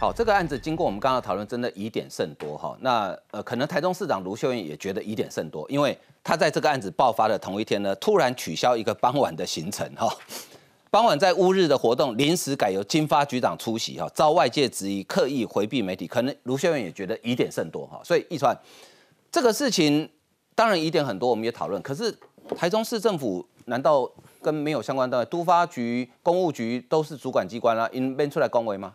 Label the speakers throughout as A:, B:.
A: 好，这个案子经过我们刚刚讨论，真的疑点甚多哈。那呃，可能台中市长卢秀燕也觉得疑点甚多，因为他在这个案子爆发的同一天呢，突然取消一个傍晚的行程哈。傍晚在乌日的活动临时改由金发局长出席哈，遭外界质疑刻意回避媒体，可能卢秀燕也觉得疑点甚多哈。所以一传这个事情当然疑点很多，我们也讨论。可是台中市政府难道跟没有相关单位，都发局、公务局都是主管机关啦，应编出来恭维吗？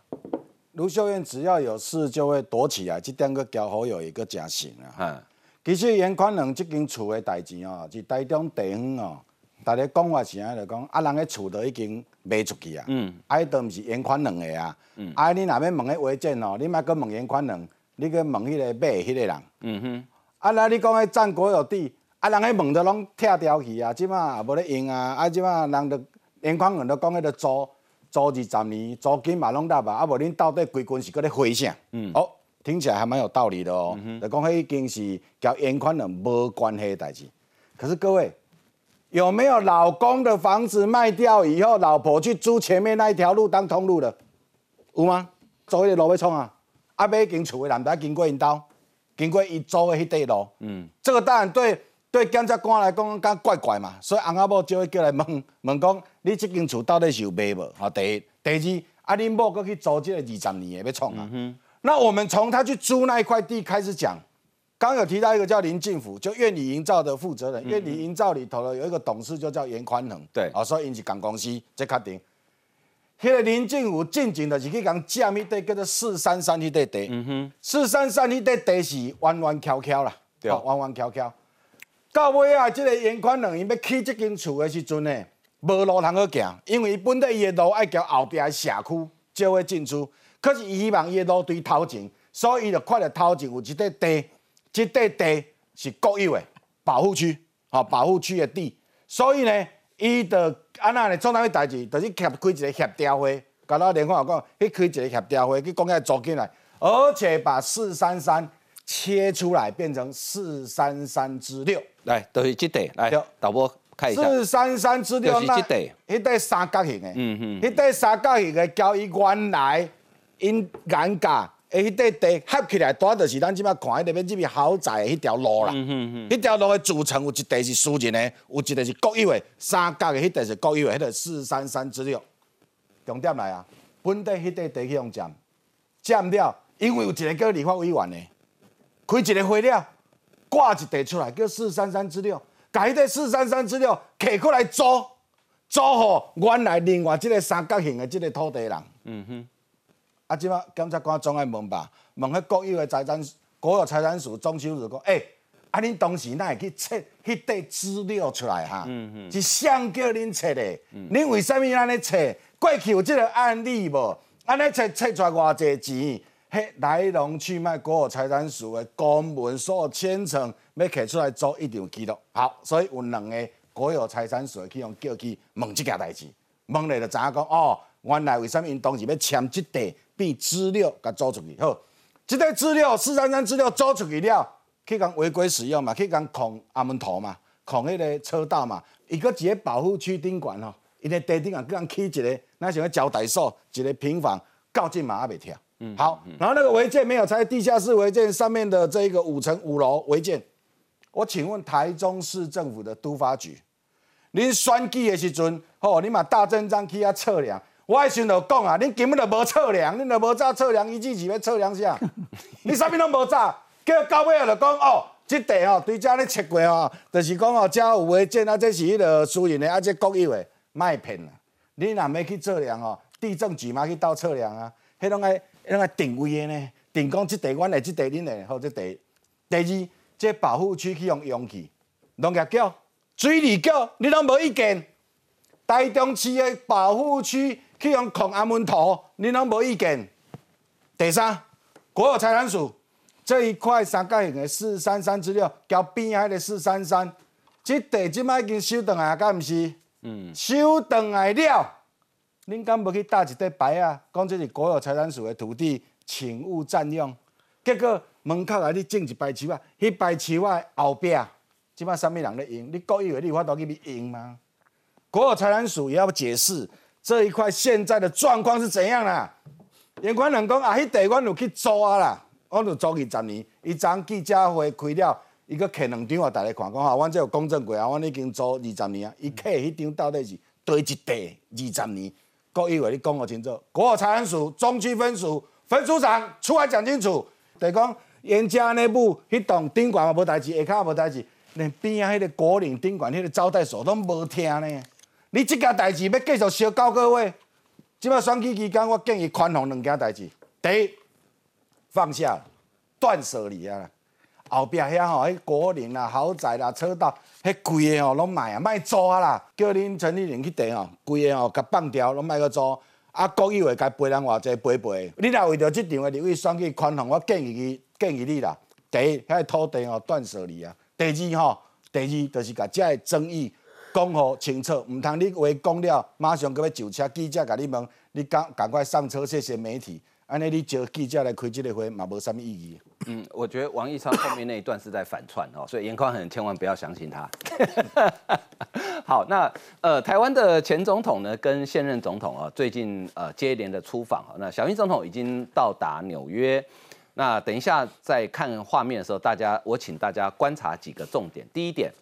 B: 卢秀燕只要有事就会躲起来，这点个交好友一个真行啊。
A: 嗯，
B: 其实严宽仁这间厝的代志哦，是台中地方哦，大家讲话时啊就讲，啊人个厝都已经卖出去啊，嗯，啊都毋是严宽仁的啊，嗯，啊你若要问迄违建哦，你莫搁问严宽仁，你搁问迄个买迄个人，嗯哼，啊那你讲迄战国有地，啊人迄门都拢拆掉去啊，即马也无咧用啊，啊即马人都严宽仁都讲迄个租。租二十年，租金嘛拢搭吧，啊无恁到底归根是搁咧回啥？嗯，哦，听起来还蛮有道理的哦。就讲迄已经是交严宽人无关系的代志。可是各位，有没有老公的房子卖掉以后，老婆去租前面那一条路当通路的？有吗？租迄个路要创啊？啊买间厝的人都经过因兜，经过伊租的迄块路。嗯，这个当然对。对检察官来讲，讲怪怪嘛，所以翁仔某就会叫来问问讲，你这间厝到底是有卖无？好，第一，第二，啊，恁某搁去租这个二十年的要创啊。那我们从他去租那一块地开始讲，刚有提到一个叫林进福，就愿理营造的负责人，愿理营造里头的有一个董事就叫严宽恒，
A: 对，
B: 啊，所以因是港公司在确定。迄个林进福进前就是去讲占迄块叫做四三三迄块地，嗯哼，四三三迄块地是弯弯翘翘啦，对，弯弯翘翘。到尾啊，即个严宽两伊要起即间厝的时阵呢，无路通好行，因为伊本来伊的路爱交后壁的社区，才会进出。可是伊希望伊的路对头前，所以伊就看着头前有一块地，即块地是国有的保护区，吼保护区的地。所以呢，伊就安那呢做哪物代志，就是开开一个协调会，甲咱联合讲，去开一个协调会，去讲下租金来，而且把四三三切出来，变成四三三之六。
A: 来，都是这块来，导播看一下。
B: 四三三之六，那迄块三角形的，嗯嗯，迄块三角形的交伊原来因眼界，诶，迄块地合起来，多就是咱即摆看迄个要入去豪宅迄条路啦。嗯嗯嗯，迄条路的组成有一块是私人的，有一块是国有的，三角的迄块是国有的，迄个四三三之六。重点来啊，本地迄块地去用占，占了，因为有一个叫立法委员的，开一个会了。挂一地出来叫四三三之六，改迄个四三三之六摕过来租，租互原来另外即个三角形的即个土地人。嗯哼，啊，即马检察官总爱问吧？问迄国有的财产国有财产署装修就讲，诶，啊，恁当时哪会去测迄块资料出来哈？嗯哼，是谁叫恁测的？恁为什物安尼测？过去有即个案例无？安尼测测出来偌济钱？嘿，来龙去脉，国有财产署的公文所签成，要摕出来做一张记录。好，所以有两个国有财产署去用叫去问这件代志，问了就知影讲哦，原来为什么因当时要签这地变资料甲租出去？好，这个资料四三三资料租出去了，去讲违规使用嘛，去讲控阿门头嘛，控迄个车道嘛，一个一个保护区宾馆吼，伊个地顶啊，去讲起一个，那像个招待所，一个平房，告进嘛也袂跳。好，然后那个违建没有拆地下室违建上面的这一个五层五楼违建，我请问台中市政府的都发局，您选举的时阵，吼，你嘛大阵仗去遐测量，我迄时就讲啊，恁根本就无测量，恁就无早测量，一季是要测量啥？你啥物拢无早，叫到尾就讲哦，这地吼对遮咧测过吼，就是讲哦，遮有违建啊，这是迄个私人的，啊，这国有的，卖骗啊！你若要去测量哦，地政局嘛去倒测量啊，迄种爱。那个定位的呢？定讲即地，阮的即地恁的，好即地。第二，即保护区去用用去，农业局、水利局，你拢无意见。台中市的保护区去用控安门图，你拢无意见。第三，国有财产署这一块三角形的四三三资料，交边海的四三三，即地即摆已经收回来，敢毋是？嗯，收回来了。恁敢无去打一块牌啊？讲这是国有财产署的土地，请勿占用。结果门口来你种一排树啊，迄排树啊后壁，即摆啥物人咧用？你国有的你有法度去用吗？国有财产署也要解释这一块现在的状况是怎样啦？严宽人讲啊，迄地阮有去租啊啦，我就租二十年。伊昨记者会开了，伊搁刻两张互大家看，讲哈，阮这有公证过啊，阮已经租二十年啊。伊刻迄张到底是对一地二十年？各以为你讲我清楚，国有财产署中区分署分署长出来讲清楚。就讲严家那部迄栋顶管也无代志，下骹也无代志，连边啊迄个国岭顶管迄个招待所都无听呢。你即件代志要继续烧九个月？即摆选举期间，我建议宽宏两件代志：第一，放下，断舍离啊！后壁遐吼，迄果林啦、豪宅啦、车道，迄贵的吼拢卖啊，卖租啊啦！叫恁陈立人去订吼，贵的吼，甲放掉，拢卖个租。啊，国以为该赔人偌济赔赔。你若为着即场的立委选举宽宏，我建议伊建议你啦。第一，遐土地吼断舍离啊；第二吼，第二就是甲遮个争议。讲好清楚，唔通你话讲了，马上搁要就车，记者甲你问，你赶赶快上车，谢谢媒体。安尼你叫记者来开这个会，嘛无什么意义。
A: 嗯，我觉得王毅超后面那一段是在反串哦，所以严宽很千万不要相信他。好，那呃，台湾的前总统呢，跟现任总统啊，最近呃接连的出访啊，那小英总统已经到达纽约。那等一下在看画面的时候，大家我请大家观察几个重点。第一点。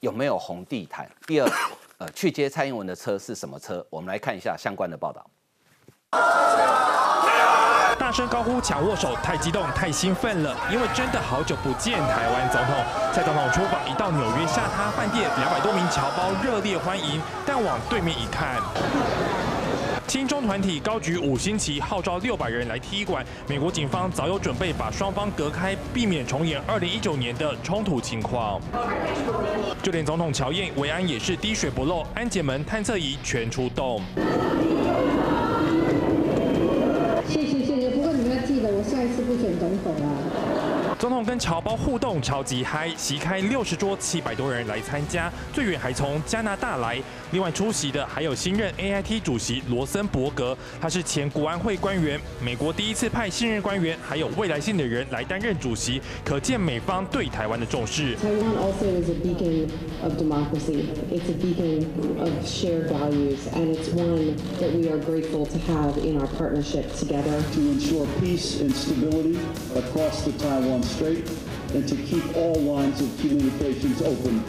A: 有没有红地毯？第二，呃，去接蔡英文的车是什么车？我们来看一下相关的报道。
C: 大声高呼抢握手，太激动，太兴奋了，因为真的好久不见台湾总统。蔡总统出访一到纽约下榻饭店，两百多名侨胞热烈欢迎，但往对面一看。亲中团体高举五星旗，号召六百人来踢馆。美国警方早有准备，把双方隔开，避免重演二零一九年的冲突情况。就连总统乔燕维安也是滴水不漏，安检门、探测仪全出动。
D: 谢谢是不选总统啊。
C: 总统跟侨胞互动超级嗨，席开六十桌，七百多人来参加，最远还从加拿大来。另外出席的还有新任 AIT 主席罗森伯格，他是前国安会官员，美国第一次派新任官员还有未来性的人来担任主席，可见美方对台湾的重视。
D: Taiwan also is a beacon of democracy. It's a beacon of shared values, and it's one that we are grateful to have in our partnership together
E: to ensure peace and stability across the Taiwan. Straight and to keep all lines of communications open.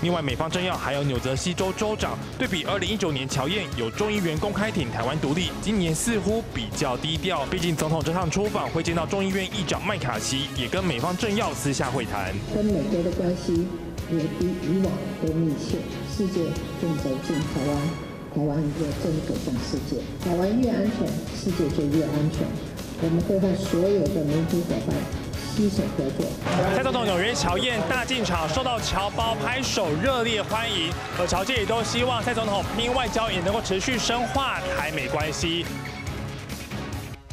C: 另外，美方政要还有纽泽西州州长对比2019年乔燕有众议员公开挺台湾独立，今年似乎比较低调。毕竟总统这趟出访会见到众议院议长麦卡锡，也跟美方政要私下会谈。
D: 跟美国的关系也比以往都密切，世界正走进台湾，台湾也正走向世界。台湾越安全，世界就越安全。我们会和所有的民主伙伴携手合作。
C: 蔡总统纽约乔宴大进场，受到侨胞拍手热烈欢迎，而侨界也都希望蔡总统拼外交也能够持续深化台美关系。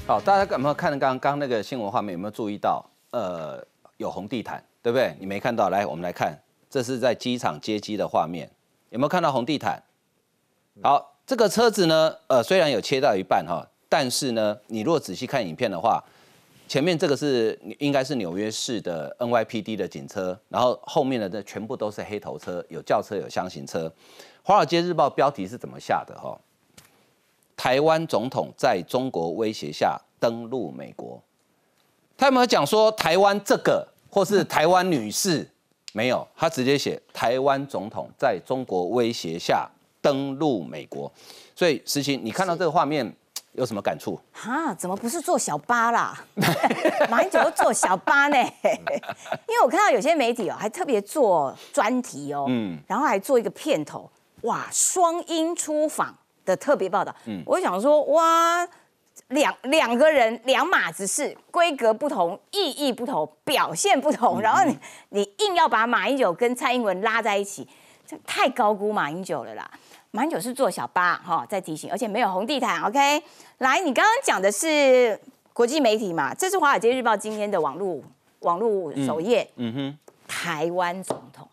A: 好，大家有没有看刚刚那个新闻画面？有没有注意到？呃，有红地毯，对不对？你没看到？来，我们来看，这是在机场接机的画面，有没有看到红地毯？好，这个车子呢，呃，虽然有切到一半哈。但是呢，你如果仔细看影片的话，前面这个是应该是纽约市的 NYPD 的警车，然后后面的这全部都是黑头车，有轿车有箱型车。华尔街日报标题是怎么下的？哈，台湾总统在中国威胁下登陆美国。他有没有讲说台湾这个或是台湾女士？没有，他直接写台湾总统在中国威胁下登陆美国。所以实情，你看到这个画面。有什么感触？
F: 哈，怎么不是做小巴啦？马英九都做小巴呢？因为我看到有些媒体哦，还特别做专题哦，嗯，然后还做一个片头，哇，双英出访的特别报道。嗯，我想说，哇，两两个人两码子事，规格不同，意义不同，表现不同，然后你你硬要把马英九跟蔡英文拉在一起，这太高估马英九了啦。马英九是坐小巴哈，在提醒，而且没有红地毯。OK，来，你刚刚讲的是国际媒体嘛？这是《华尔街日报》今天的网络网络首页。嗯哼，台湾总统，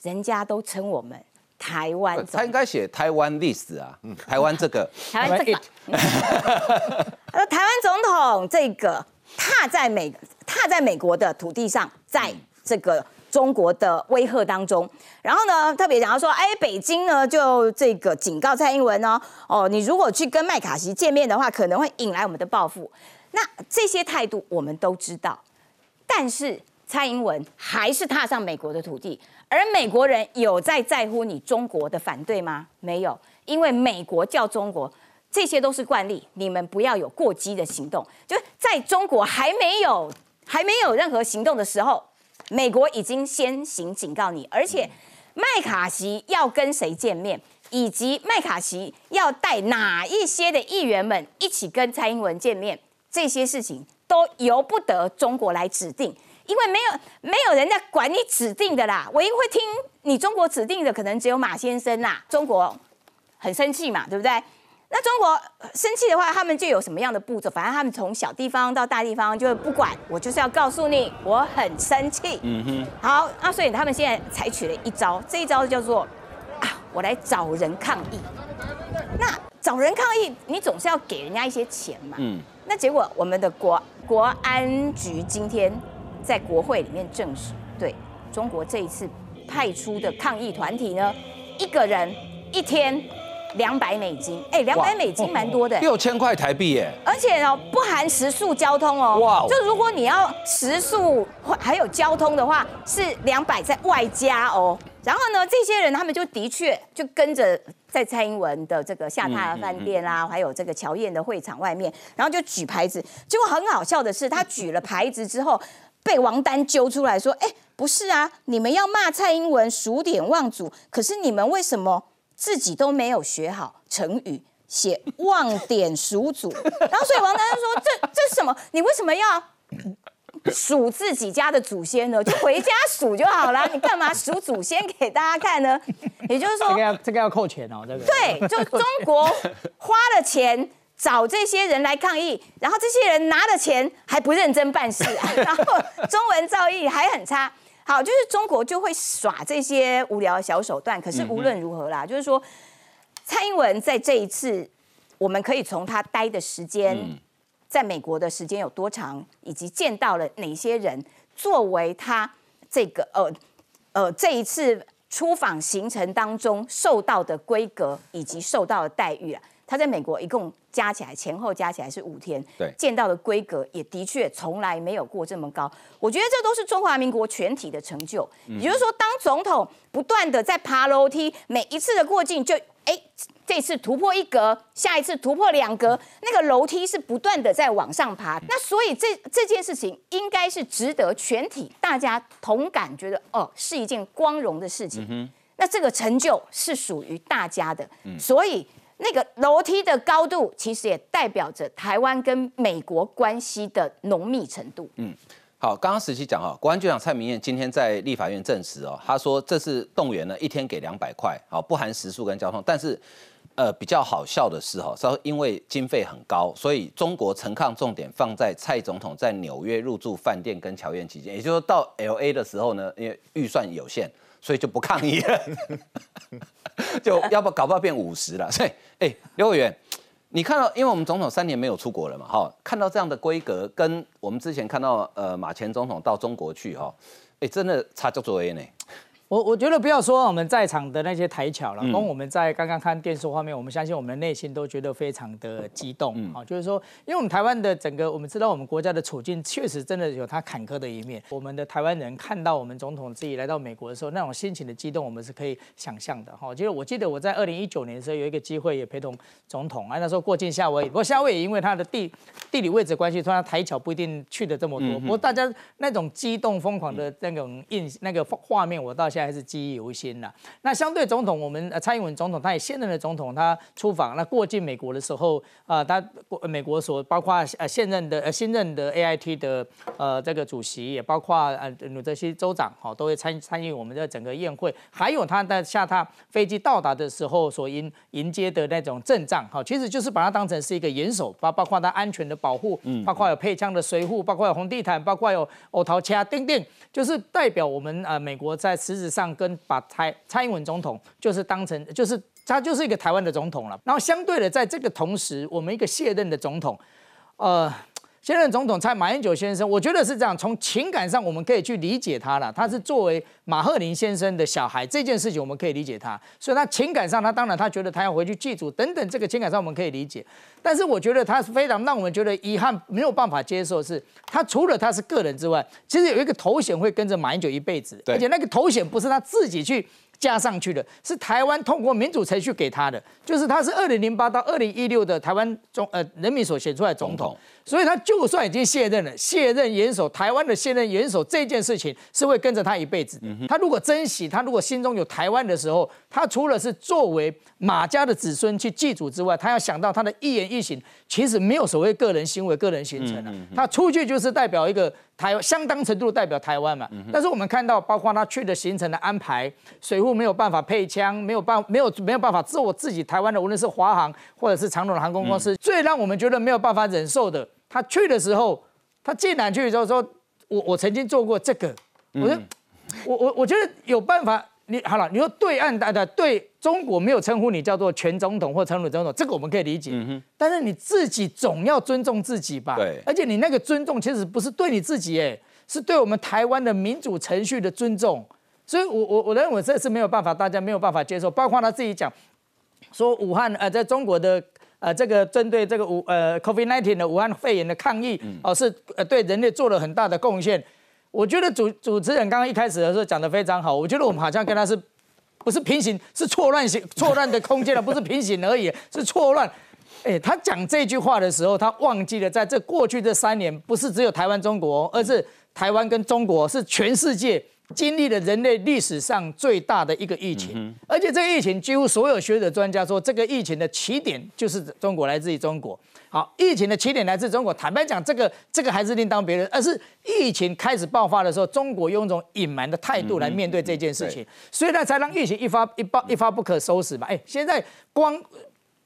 F: 人家都称我们台湾，
A: 他应该写台湾历史啊。台湾这个，
F: 台湾这个，台湾总统这个踏在美踏在美国的土地上，在这个中国的威吓当中。然后呢，特别讲到说，哎，北京呢就这个警告蔡英文哦，哦，你如果去跟麦卡锡见面的话，可能会引来我们的报复。那这些态度我们都知道，但是蔡英文还是踏上美国的土地，而美国人有在在乎你中国的反对吗？没有，因为美国叫中国。这些都是惯例，你们不要有过激的行动。就是在中国还没有还没有任何行动的时候，美国已经先行警告你，而且麦卡锡要跟谁见面，以及麦卡锡要带哪一些的议员们一起跟蔡英文见面，这些事情都由不得中国来指定，因为没有没有人在管你指定的啦。唯一会听你中国指定的，可能只有马先生啦。中国很生气嘛，对不对？那中国生气的话，他们就有什么样的步骤？反正他们从小地方到大地方，就不管我，就是要告诉你我很生气。嗯哼。好，那所以他们现在采取了一招，这一招叫做啊，我来找人抗议。那找人抗议，你总是要给人家一些钱嘛。嗯。那结果我们的国国安局今天在国会里面证实，对中国这一次派出的抗议团体呢，一个人一天。两百美金，哎，两百美金蛮多的，
A: 六千块台币耶，
F: 而且哦，不含食宿交通哦，哇，就如果你要食宿还有交通的话，是两百在外加哦。然后呢，这些人他们就的确就跟着在蔡英文的这个下榻饭店啦，还有这个乔燕的会场外面，然后就举牌子。结果很好笑的是，他举了牌子之后，被王丹揪出来说：“哎，不是啊，你们要骂蔡英文数典忘祖，可是你们为什么？”自己都没有学好成语，写忘点数祖，然后所以王丹说：“这这是什么？你为什么要数自己家的祖先呢？就回家数就好了，你干嘛数祖先给大家看呢？也就是说，
G: 这个要这个要扣钱哦，这个
F: 对，就中国花了钱找这些人来抗议，然后这些人拿了钱还不认真办事，然后中文造诣还很差。”好，就是中国就会耍这些无聊的小手段。可是无论如何啦，就是说，蔡英文在这一次，我们可以从他待的时间，在美国的时间有多长，以及见到了哪些人，作为他这个呃呃这一次出访行程当中受到的规格以及受到的待遇啊。他在美国一共加起来前后加起来是五天，
A: 对，
F: 见到的规格也的确从来没有过这么高。我觉得这都是中华民国全体的成就。也就是说，当总统不断的在爬楼梯，每一次的过境就哎，这次突破一格，下一次突破两格，那个楼梯是不断的在往上爬。那所以这这件事情应该是值得全体大家同感，觉得哦是一件光荣的事情。那这个成就是属于大家的，所以。那个楼梯的高度，其实也代表着台湾跟美国关系的浓密程度。嗯，
A: 好，刚刚实习讲哈，国安局长蔡明燕今天在立法院证实哦，他说这是动员呢，一天给两百块，好，不含食宿跟交通。但是，呃，比较好笑的是哈，说因为经费很高，所以中国陈抗重点放在蔡总统在纽约入住饭店跟乔宴期间，也就是说到 L A 的时候呢，因为预算有限。所以就不抗议了，就要不搞不好变五十了。所以，哎，刘委员，你看到，因为我们总统三年没有出国了嘛，哈，看到这样的规格，跟我们之前看到呃马前总统到中国去，哈，哎，真的差足多呢。
G: 我我觉得不要说我们在场的那些台巧了，光我们在刚刚看电视画面，我们相信我们的内心都觉得非常的激动啊。就是说，因为我们台湾的整个，我们知道我们国家的处境确实真的有它坎坷的一面。我们的台湾人看到我们总统自己来到美国的时候，那种心情的激动，我们是可以想象的哈。就是我记得我在二零一九年的时候有一个机会也陪同总统啊，那时候过境夏威夷，不过夏威夷因为它的地地理位置关系，突然台巧不一定去的这么多。不过大家那种激动疯狂的那种印那个画面，我到现在还是记忆犹新了。那相对总统，我们蔡英文总统，他也现任的总统，他出访，那过境美国的时候啊，他美国所包括呃现任的呃新任的 A I T 的呃这个主席，也包括呃纽泽西州长，哈，都会参参与我们的整个宴会。还有他在下榻飞机到达的时候所迎迎接的那种阵仗，哈，其实就是把它当成是一个严守，包包括他安全的保护，嗯，包括有配枪的随护，包括有红地毯，包括有欧桃掐钉钉，就是代表我们呃美国在实质上跟把蔡蔡英文总统就是当成就是他就是一个台湾的总统了。然后相对的，在这个同时，我们一个卸任的总统，呃，现任总统蔡马英九先生，我觉得是这样，从情感上我们可以去理解他了。他是作为马赫林先生的小孩这件事情，我们可以理解他。所以他情感上，他当然他觉得他要回去祭祖等等，这个情感上我们可以理解。但是我觉得他是非常让我们觉得遗憾，没有办法接受，是他除了他是个人之外，其实有一个头衔会跟着马英九一辈子，而且那个头衔不是他自己去。加上去的是台湾通过民主程序给他的，就是他是二零零八到二零一六的台湾总呃人民所选出来的总统，所以他就算已经卸任了，卸任元首台湾的卸任元首这件事情是会跟着他一辈子。他如果珍惜，他如果心中有台湾的时候，他除了是作为马家的子孙去祭祖之外，他要想到他的一言一行，其实没有所谓个人行为、个人行程了。他出去就是代表一个。台相当程度代表台湾嘛，但是我们看到，包括他去的行程的安排，水户没有办法配枪，没有办没有没有办法做自己台湾的，无论是华航或者是长荣的航空公司，最让我们觉得没有办法忍受的，他去的时候，他竟然去之后说，我我曾经做过这个，我说，我我我觉得有办法。你好了，你说对岸的对中国没有称呼你叫做全总统或称呼总统，这个我们可以理解。嗯但是你自己总要尊重自己吧？
A: 对。
G: 而且你那个尊重其实不是对你自己，哎，是对我们台湾的民主程序的尊重。所以，我我我认为这是没有办法，大家没有办法接受。包括他自己讲，说武汉呃，在中国的呃这个针对这个武呃 COVID-19 的武汉肺炎的抗疫，哦，是呃对人类做了很大的贡献。我觉得主主持人刚刚一开始的时候讲的非常好，我觉得我们好像跟他是，不是平行，是错乱型错乱的空间了，不是平行而已，是错乱。哎，他讲这句话的时候，他忘记了在这过去这三年，不是只有台湾、中国，而是台湾跟中国是全世界经历了人类历史上最大的一个疫情，而且这个疫情几乎所有学者专家说，这个疫情的起点就是中国，来自于中国。好，疫情的起点来自中国。坦白讲，这个这个还是另当别论。而是疫情开始爆发的时候，中国用一种隐瞒的态度来面对这件事情，所以呢，才让疫情一发一爆一发不可收拾嘛。哎，现在光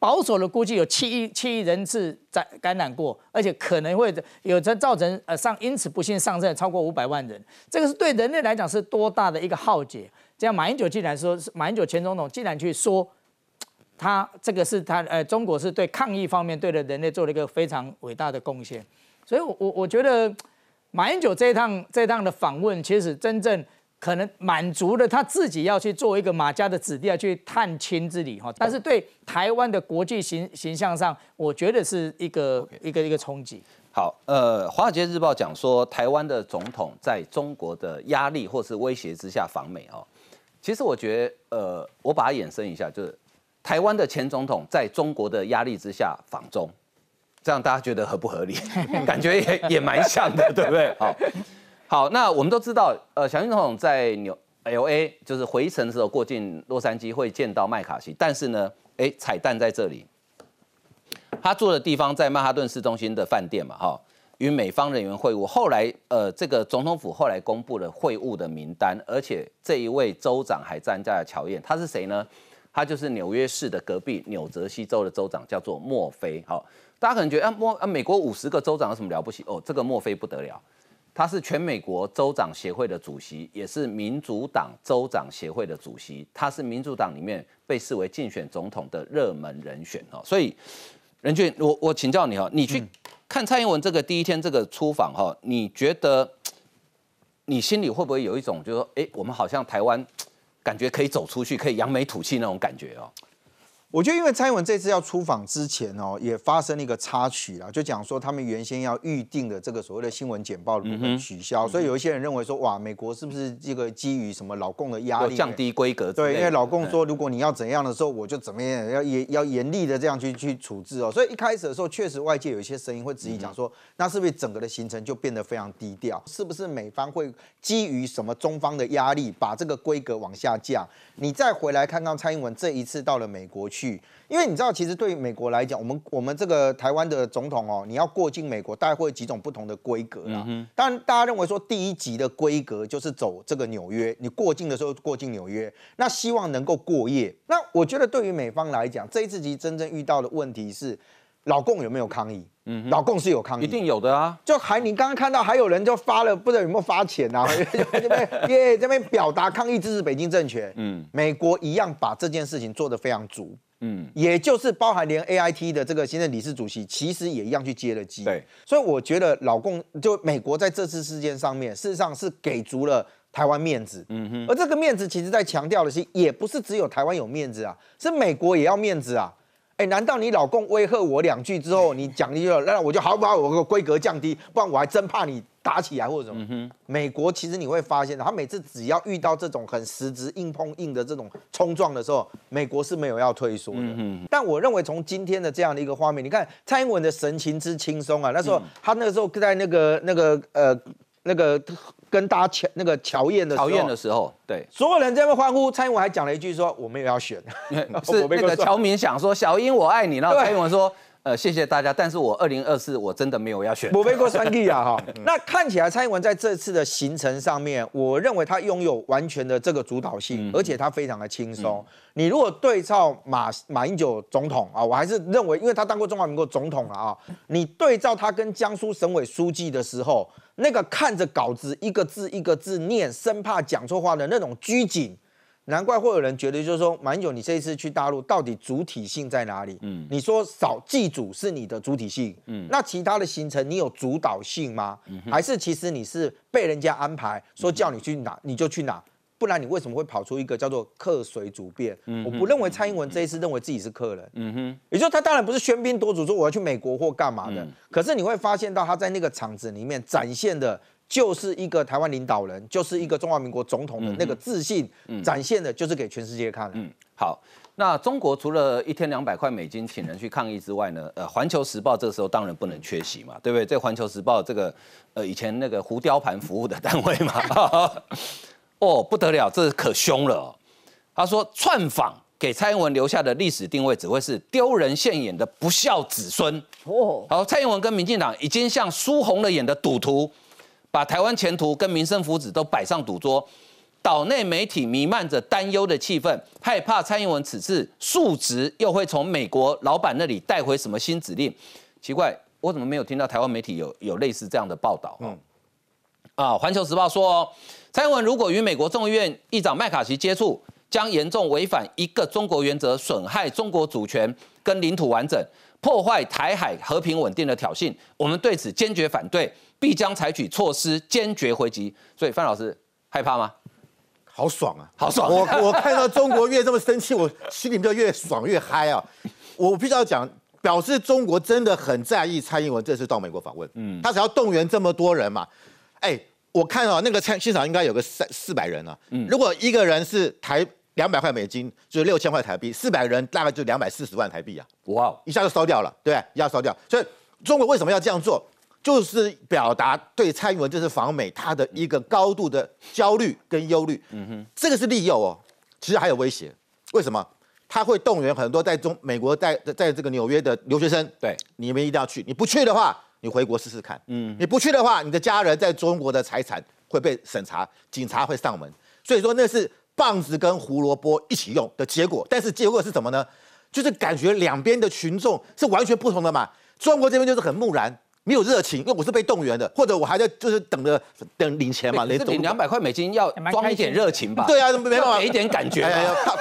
G: 保守的估计有七亿七亿人次在感染过，而且可能会有着造成呃上因此不幸上阵超过五百万人。这个是对人类来讲是多大的一个浩劫？这样马英九竟然说，马英九前总统竟然去说。他这个是他呃，中国是对抗疫方面对了人类做了一个非常伟大的贡献，所以，我我我觉得马英九这一趟这一趟的访问，其实真正可能满足了他自己要去做一个马家的子弟要去探亲之礼哈，但是对台湾的国际形形象上，我觉得是一个一个一个冲击。
A: 好，呃，《华尔街日报》讲说，台湾的总统在中国的压力或是威胁之下访美哦，其实我觉得，呃，我把它衍生一下，就是。台湾的前总统在中国的压力之下访中，这样大家觉得合不合理？感觉也也蛮像的，对不对？好，好，那我们都知道，呃，小英总统在纽 L A 就是回程的时候过境洛杉矶会见到麦卡锡，但是呢，哎，彩蛋在这里，他住的地方在曼哈顿市中心的饭店嘛，哈，与美方人员会晤。后来，呃，这个总统府后来公布了会晤的名单，而且这一位州长还参加了乔宴，他是谁呢？他就是纽约市的隔壁纽泽西州的州长，叫做墨菲。好，大家可能觉得啊，墨啊，美国五十个州长有什么了不起？哦，这个墨菲不得了，他是全美国州长协会的主席，也是民主党州长协会的主席。他是民主党里面被视为竞选总统的热门人选哦。所以，任俊，我我请教你哈，你去看蔡英文这个第一天这个出访哈，你觉得你心里会不会有一种，就是说，哎，我们好像台湾？感觉可以走出去，可以扬眉吐气那种感觉哦。
H: 我觉得，因为蔡英文这次要出访之前哦，也发生了一个插曲啦，就讲说他们原先要预定的这个所谓的新闻简报的部分取消，所以有一些人认为说，哇，美国是不是这个基于什么老共的压力，
A: 降低规格？
H: 对，因为老共说，如果你要怎样的时候，我就怎么样，要严要严厉的这样去去处置哦。所以一开始的时候，确实外界有一些声音会质疑讲说，那是不是整个的行程就变得非常低调？是不是美方会基于什么中方的压力，把这个规格往下降？你再回来看看蔡英文这一次到了美国去，因为你知道，其实对于美国来讲，我们我们这个台湾的总统哦，你要过境美国，大概会有几种不同的规格啦。当然，大家认为说第一级的规格就是走这个纽约，你过境的时候过境纽约，那希望能够过夜。那我觉得对于美方来讲，这一次其实真正遇到的问题是。老共有没有抗议？嗯，老共是有抗议，
A: 一定有的啊。
H: 就还你刚刚看到还有人就发了，不知道有没有发钱啊？这边耶，这边表达抗议支持北京政权。嗯，美国一样把这件事情做得非常足。嗯，也就是包含连 A I T 的这个行政理事主席，其实也一样去接了机。
A: 对，
H: 所以我觉得老共就美国在这次事件上面，事实上是给足了台湾面子。嗯哼，而这个面子其实在强调的是，也不是只有台湾有面子啊，是美国也要面子啊。哎，难道你老公威吓我两句之后，你讲一句，那我就好把我个规格降低，不然我还真怕你打起来或者什么？美国其实你会发现，他每次只要遇到这种很实质硬碰硬的这种冲撞的时候，美国是没有要退缩的。但我认为从今天的这样的一个画面，你看蔡英文的神情之轻松啊，那时候他那个时候在那个那个呃那个。跟大家乔那个乔宴的
A: 乔宴的时候，对，
H: 所有人在那欢呼，蔡英文还讲了一句说：“我们也要选。”
A: 是那个乔明想说：“小英我爱你。”然后蔡英文说。呃，谢谢大家，但是我二零二四我真的没有要选。
H: 我背过三 D 啊，哈。那看起来蔡英文在这次的行程上面，我认为他拥有完全的这个主导性，而且他非常的轻松。你如果对照马马英九总统啊，我还是认为，因为他当过中华民国总统了啊，你对照他跟江苏省委书记的时候，那个看着稿子一个字一个字念，生怕讲错话的那种拘谨。难怪会有人觉得，就是说，马英九，你这一次去大陆，到底主体性在哪里？嗯，你说少祭祖是你的主体性，嗯，那其他的行程你有主导性吗？还是其实你是被人家安排，说叫你去哪你就去哪？不然你为什么会跑出一个叫做客随主便？我不认为蔡英文这一次认为自己是客人，嗯哼，也就他当然不是喧宾夺主说我要去美国或干嘛的，可是你会发现到他在那个场子里面展现的。就是一个台湾领导人，就是一个中华民国总统的那个自信展现的，就是给全世界看。嗯，
A: 好，那中国除了一天两百块美金请人去抗议之外呢，呃，《环球时报》这个时候当然不能缺席嘛，对不对？这《环球时报》这个呃以前那个胡雕盘服务的单位嘛，哦不得了，这可凶了。他说串访给蔡英文留下的历史定位只会是丢人现眼的不孝子孙。哦，好，蔡英文跟民进党已经像输红了眼的赌徒。把台湾前途跟民生福祉都摆上赌桌，岛内媒体弥漫着担忧的气氛，害怕蔡英文此次述职又会从美国老板那里带回什么新指令。奇怪，我怎么没有听到台湾媒体有有类似这样的报道？嗯，啊，环球时报说，蔡英文如果与美国众议院议长麦卡锡接触，将严重违反一个中国原则，损害中国主权跟领土完整，破坏台海和平稳定的挑衅，我们对此坚决反对。必将采取措施，坚决回击。所以范老师害怕吗？
I: 好爽啊，
A: 好爽！
I: 我我看到中国越这么生气，我心里就越爽越嗨啊！我必须要讲，表示中国真的很在意蔡英文这次到美国访问。嗯，他只要动员这么多人嘛，哎，我看到那个现现场应该有个三四百人啊。嗯，如果一个人是台两百块美金，就是六千块台币，四百人大概就两百四十万台币啊！哇，一下就烧掉了，对，一下烧掉。所以中国为什么要这样做？就是表达对蔡英文这次访美他的一个高度的焦虑跟忧虑，嗯哼，这个是利诱哦，其实还有威胁，为什么？他会动员很多在中美国在在这个纽约的留学生，
A: 对，
I: 你们一定要去，你不去的话，你回国试试看，嗯，你不去的话，你的家人在中国的财产会被审查，警察会上门，所以说那是棒子跟胡萝卜一起用的结果，但是结果是什么呢？就是感觉两边的群众是完全不同的嘛，中国这边就是很木然。没有热情，因为我是被动员的，或者我还在就是等着等领钱嘛，
A: 领两百块美金要装一点热情吧？
I: 对啊，没办法，
A: 给一点感觉，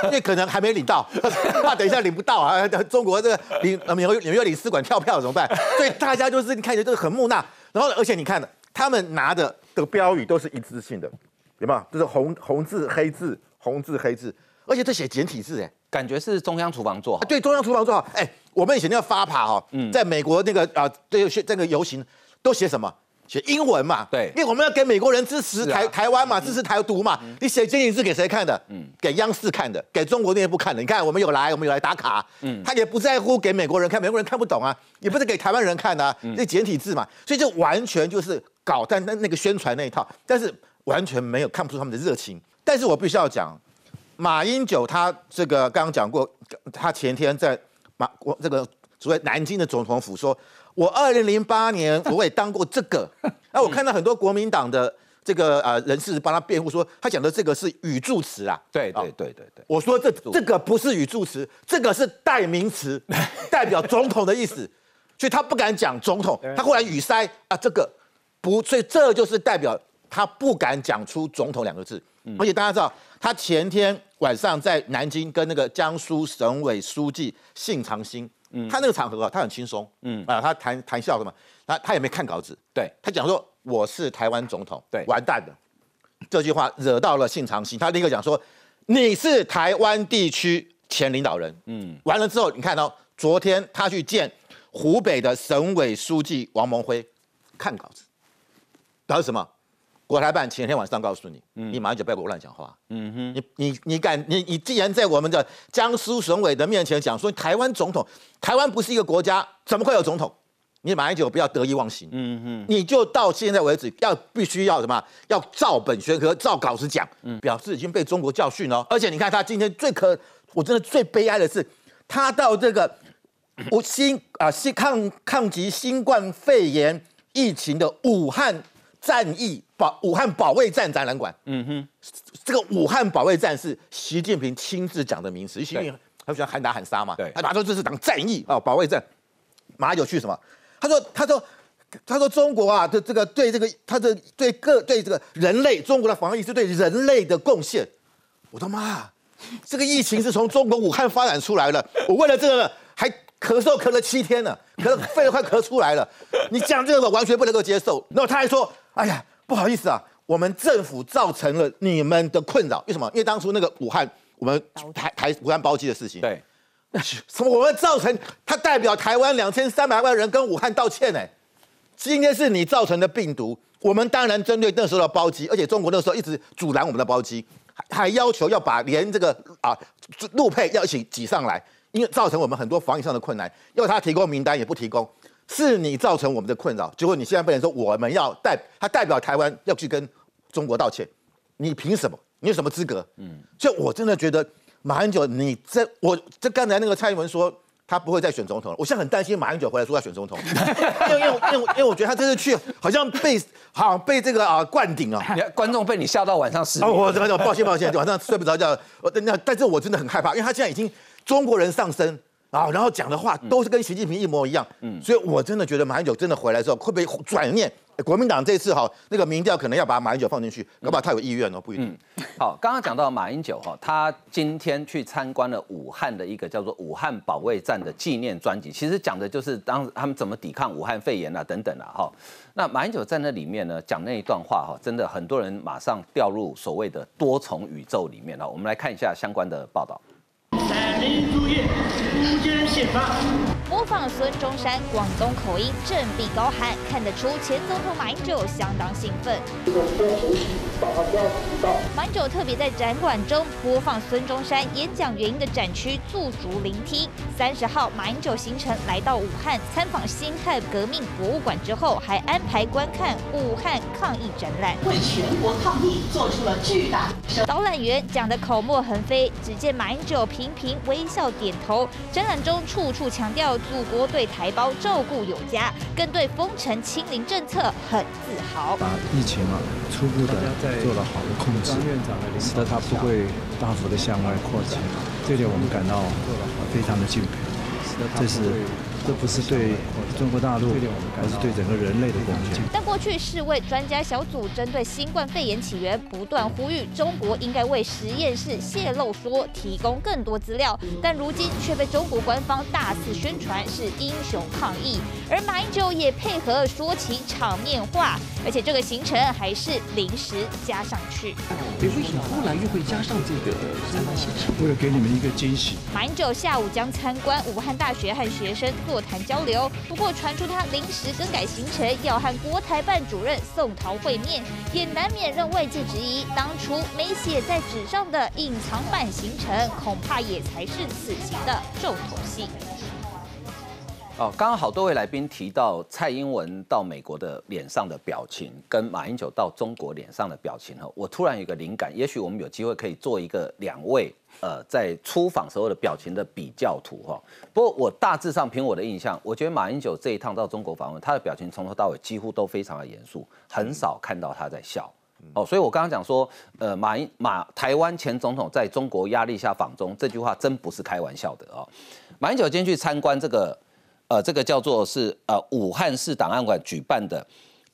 I: 因为可能还没领到，怕等一下领不到啊！中国这个领纽约纽约领事馆跳票怎么办？所以大家就是看起来就是很木讷，然后而且你看他们拿的的标语都是一致性的，有没有？就是红红字黑字红字黑字，而且这写简体字哎。
A: 感觉是中央厨房做好，
I: 对，中央厨房做好。哎，我们以前那个发爬哈，在美国那个啊，这个这个游行都写什么？写英文嘛。
A: 对，
I: 因为我们要给美国人支持台台湾嘛，支持台独嘛。你写简体字给谁看的？嗯，给央视看的，给中国内部看的。你看，我们有来，我们有来打卡。嗯，他也不在乎给美国人看，美国人看不懂啊，也不是给台湾人看的，这简体字嘛。所以就完全就是搞在那那个宣传那一套，但是完全没有看不出他们的热情。但是我必须要讲。马英九他这个刚刚讲过，他前天在马国这个所谓南京的总统府说，我二零零八年我也当过这个。那我看到很多国民党的这个呃人士帮他辩护说，他讲的这个是语助词啊。
A: 对对对对对，
I: 我说这这个不是语助词，这个是代名词，代表总统的意思，所以他不敢讲总统，他忽然语塞啊，这个不，所以这就是代表他不敢讲出总统两个字。而且大家知道，他前天晚上在南京跟那个江苏省委书记信长兴，他那个场合啊，他很轻松，嗯。啊，他谈谈笑的嘛，他他也没看稿子，
A: 对。
I: 他讲说我是台湾总统，
A: 对，
I: 完蛋了，这句话惹到了信长兴，他立刻讲说你是台湾地区前领导人，嗯，完了之后你看到昨天他去见湖北的省委书记王蒙辉，看稿子，表示什么？国台办前天晚上告诉你，你马上就不要给我乱讲话。嗯哼，你你你敢你你既然在我们的江苏省委的面前讲说台湾总统，台湾不是一个国家，怎么会有总统？你马英九不要得意忘形。嗯哼，你就到现在为止要必须要什么？要照本宣科，照稿子讲。嗯，表示已经被中国教训了。而且你看他今天最可，我真的最悲哀的是，他到这个武 新啊新抗抗击新冠肺炎疫情的武汉。战役保武汉保卫战展览馆，嗯哼，这个武汉保卫战是习近平亲自讲的名词，习近平他喜欢喊打喊杀嘛，
A: 对，
I: 他拿出这是场战役啊，保卫战。马有去什么？他说，他说，他说中国啊的这个对这个他的对各对这个人类中国的防疫是对人类的贡献。我的妈，这个疫情是从中国武汉发展出来的，我为了这个还。咳嗽咳了七天呢，咳肺都快咳出来了。你讲这个完全不能够接受。然后他还说：“哎呀，不好意思啊，我们政府造成了你们的困扰。为什么？因为当初那个武汉，我们台台武汉包机的事情。
A: 对，那
I: 什么我们造成？他代表台湾两千三百万人跟武汉道歉呢？今天是你造成的病毒，我们当然针对那时候的包机，而且中国那时候一直阻拦我们的包机，还还要求要把连这个啊路配要一起挤上来。”因为造成我们很多防疫上的困难，要他提供名单也不提供，是你造成我们的困扰。结果你现在被人说我们要代他代表台湾要去跟中国道歉，你凭什么？你有什么资格？嗯，所以我真的觉得马英九，你这我这刚才那个蔡英文说他不会再选总统了，我现在很担心马英九回来说要选总统，因为因为因为因为我觉得他这次去好像被好像被这个啊灌顶啊，
A: 观众被你吓到晚上十，
I: 我怎么抱歉抱歉，晚上睡不着觉，我那但是我真的很害怕，因为他现在已经。中国人上升啊，然后讲的话都是跟习近平一模一样，嗯，所以我真的觉得马英九真的回来之后会不会转念？国民党这次哈那个民调可能要把马英九放进去，搞不好他有意愿哦，不一定。
A: 好，刚刚讲到马英九哈，他今天去参观了武汉的一个叫做武汉保卫战的纪念专辑，其实讲的就是当他们怎么抵抗武汉肺炎啊等等啊哈。那马英九在那里面呢讲那一段话哈，真的很多人马上掉入所谓的多重宇宙里面了。我们来看一下相关的报道。三民主义，无间宪
J: 法。模仿孙中山广东口音振臂高喊，看得出前总统马英九相当兴奋。马英九特别在展馆中播放孙中山演讲原因的展区驻足聆听。三十号，马英九行程来到武汉参访辛亥革命博物馆之后，还安排观看武汉抗疫展览，
K: 为全国抗疫做出了巨大。
J: 导览员讲得口沫横飞，只见马英九频频微笑点头。展览中处处强调。祖国对台胞照顾有加，更对封城清零政策很自豪。
L: 把疫情啊初步的做了好的控制，使得它不会大幅的向外扩展，这点我们感到非常的敬佩。这是。这不是对中国大陆，而是对整个人类的贡献。
J: 但过去世卫专家小组针对新冠肺炎起源不断呼吁，中国应该为实验室泄露说提供更多资料，但如今却被中国官方大肆宣传是英雄抗疫，而马英九也配合说起场面话，而且这个行程还是临时加上去。
K: 你为什么后来又会加上这个参观行程？
L: 为了给你们一个惊喜。
J: 马英九下午将参观武汉大学和学生。座谈交流，不过传出他临时更改行程，要和国台办主任宋涛会面，也难免让外界质疑，当初没写在纸上的隐藏版行程，恐怕也才是此行的重头戏。
A: 哦，刚好多位来宾提到蔡英文到美国的脸上的表情，跟马英九到中国脸上的表情哈，我突然有个灵感，也许我们有机会可以做一个两位呃在出访时候的表情的比较图哈。不过我大致上凭我的印象，我觉得马英九这一趟到中国访问，他的表情从头到尾几乎都非常的严肃，很少看到他在笑。哦，所以我刚刚讲说，呃，马英马台湾前总统在中国压力下访中，这句话真不是开玩笑的哦。马英九今天去参观这个。呃，这个叫做是呃武汉市档案馆举办的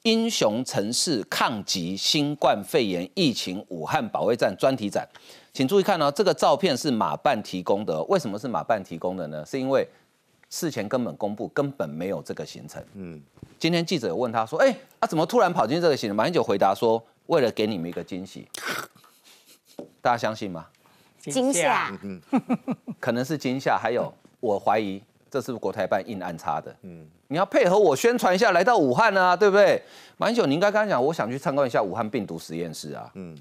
A: 英雄城市抗击新冠肺炎疫情武汉保卫战专题展，请注意看哦，这个照片是马办提供的。为什么是马办提供的呢？是因为事前根本公布根本没有这个行程。嗯，今天记者问他说：“哎，啊怎么突然跑进这个行程？”马英九回答说：“为了给你们一个惊喜。” 大家相信吗？
F: 惊吓，
A: 可能是惊吓，还有我怀疑这是国台办硬安插的。嗯，你要配合我宣传一下，来到武汉啊，对不对？马英九，你应该刚刚讲，我想去参观一下武汉病毒实验室啊。嗯，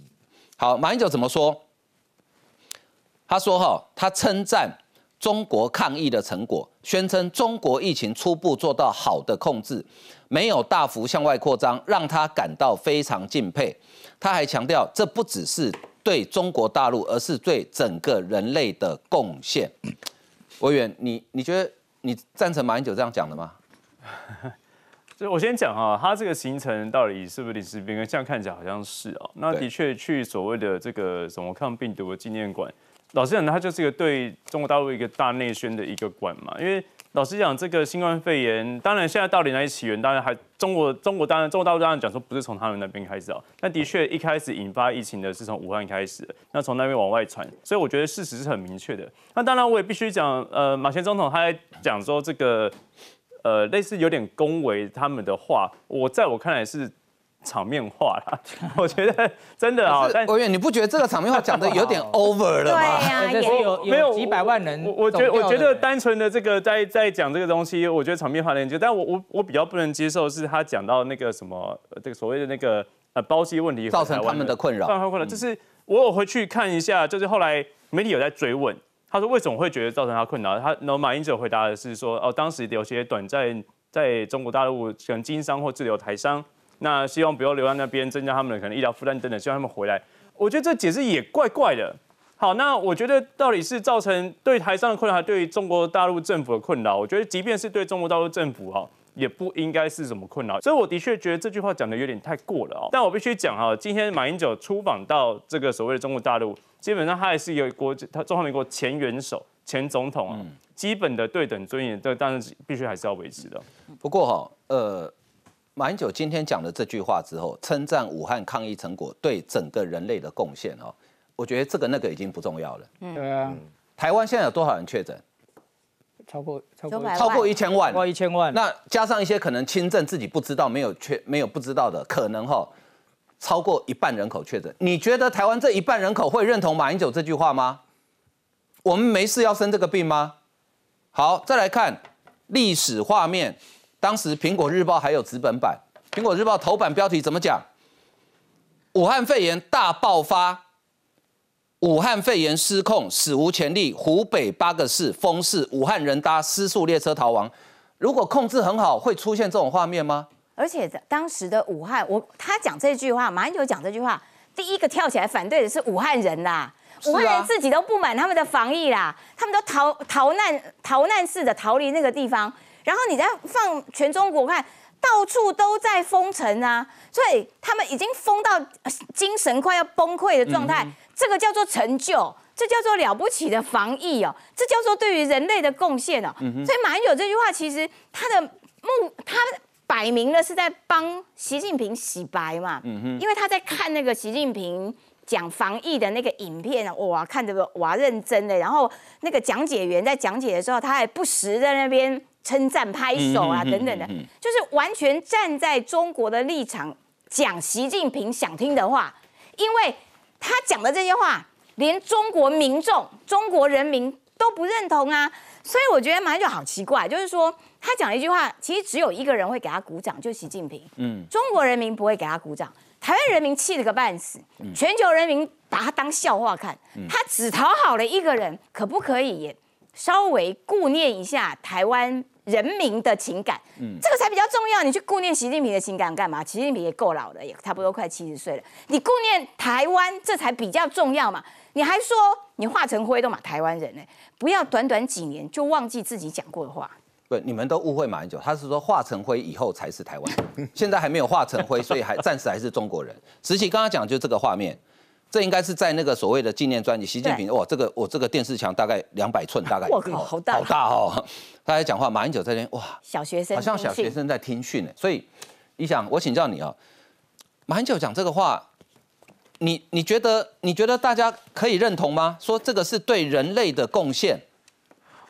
A: 好，马英九怎么说？他说：“哈，他称赞中国抗疫的成果，宣称中国疫情初步做到好的控制，没有大幅向外扩张，让他感到非常敬佩。他还强调，这不只是。”对中国大陆，而是对整个人类的贡献。委员，你你觉得你赞成马英九这样讲的吗？
M: 就我先讲啊，他这个行程到底是不是临时变更？这样看起来好像是哦。那的确去所谓的这个什么抗病毒的纪念馆，老实讲，它就是一个对中国大陆一个大内宣的一个馆嘛，因为。老实讲，这个新冠肺炎，当然现在到底哪里起源，当然还中国中国当然中国大陆当然讲说不是从他们那边开始啊，但的确一开始引发疫情的是从武汉开始，那从那边往外传，所以我觉得事实是很明确的。那当然我也必须讲，呃，马前总统他在讲说这个，呃，类似有点恭维他们的话，我在我看来是。场面化了，我觉得真的啊。
A: 委员，你不觉得这个场面话讲的有点 over 了吗？
F: 对
G: 呀，有没有几百万人？
M: 我我觉得我觉得单纯的这个在在讲这个东西，我觉得场面化的研究。但我我我比较不能接受是他讲到那个什么这个所谓的那个呃包机问题
A: 造成他们的困扰，
M: 造成困扰。就是我有回去看一下，就是后来媒体有在追问，他说为什么会觉得造成他困扰？他然后马英九回答的是说，哦，当时有些短暂在中国大陆可能经商或滞留台商。那希望不要留在那边，增加他们的可能医疗负担等等，希望他们回来。我觉得这解释也怪怪的。好，那我觉得到底是造成对台上的困扰，还是对中国大陆政府的困扰？我觉得即便是对中国大陆政府哈，也不应该是什么困扰。所以我的确觉得这句话讲的有点太过了哦。但我必须讲哈，今天马英九出访到这个所谓的中国大陆，基本上他还是一个国，他中华民国前元首、前总统啊，基本的对等尊严，这当然必须还是要维持的。
A: 不过哈，呃。马英九今天讲了这句话之后，称赞武汉抗疫成果对整个人类的贡献哦，我觉得这个那个已经不重要了。
G: 嗯，对啊。
A: 台湾现在有多少人确诊？
G: 超过超过
A: 超过一千万，
G: 超过一千万。
A: 那加上一些可能轻症自己不知道、没有确、没有不知道的，可能哈超过一半人口确诊。你觉得台湾这一半人口会认同马英九这句话吗？我们没事要生这个病吗？好，再来看历史画面。当时《苹果日报》还有纸本版，《苹果日报》头版标题怎么讲？武汉肺炎大爆发，武汉肺炎失控，史无前例。湖北八个市封市，武汉人搭失速列车逃亡。如果控制很好，会出现这种画面吗？
F: 而且当时的武汉，我他讲这句话，马英九讲这句话，第一个跳起来反对的是武汉人啦。武汉人自己都不满他们的防疫啦，他们都逃逃难逃难似的逃离那个地方。然后你再放全中国看，到处都在封城啊，所以他们已经封到精神快要崩溃的状态。这个叫做成就，这叫做了不起的防疫哦，这叫做对于人类的贡献哦。所以马英九这句话其实他的目，他摆明了是在帮习近平洗白嘛。嗯因为他在看那个习近平讲防疫的那个影片啊，哇，看着哇认真的。然后那个讲解员在讲解的时候，他还不时在那边。称赞、拍手啊，等等的，就是完全站在中国的立场讲习近平想听的话，因为他讲的这些话，连中国民众、中国人民都不认同啊，所以我觉得马英九好奇怪，就是说他讲了一句话，其实只有一个人会给他鼓掌，就习近平。嗯，中国人民不会给他鼓掌，台湾人民气了个半死，全球人民把他当笑话看，他只讨好了一个人，可不可以也稍微顾念一下台湾？人民的情感，嗯，这个才比较重要。你去顾念习近平的情感干嘛？习近平也够老了，也差不多快七十岁了。你顾念台湾，这才比较重要嘛。你还说你化成灰都嘛台湾人呢？不要短短几年就忘记自己讲过的话。
A: 不，你们都误会马英九，他是说化成灰以后才是台湾，现在还没有化成灰，所以还暂时还是中国人。实际刚刚讲就这个画面。这应该是在那个所谓的纪念专辑，习近平哇，这个我这个电视墙大概两百寸，大概
F: 我靠，好大，
A: 好大哦！他在讲话，马英九在那哇，
F: 小学生
A: 好像小学生在听训呢。所以你想，我请教你啊，马英九讲这个话，你你觉得你觉得大家可以认同吗？说这个是对人类的贡献？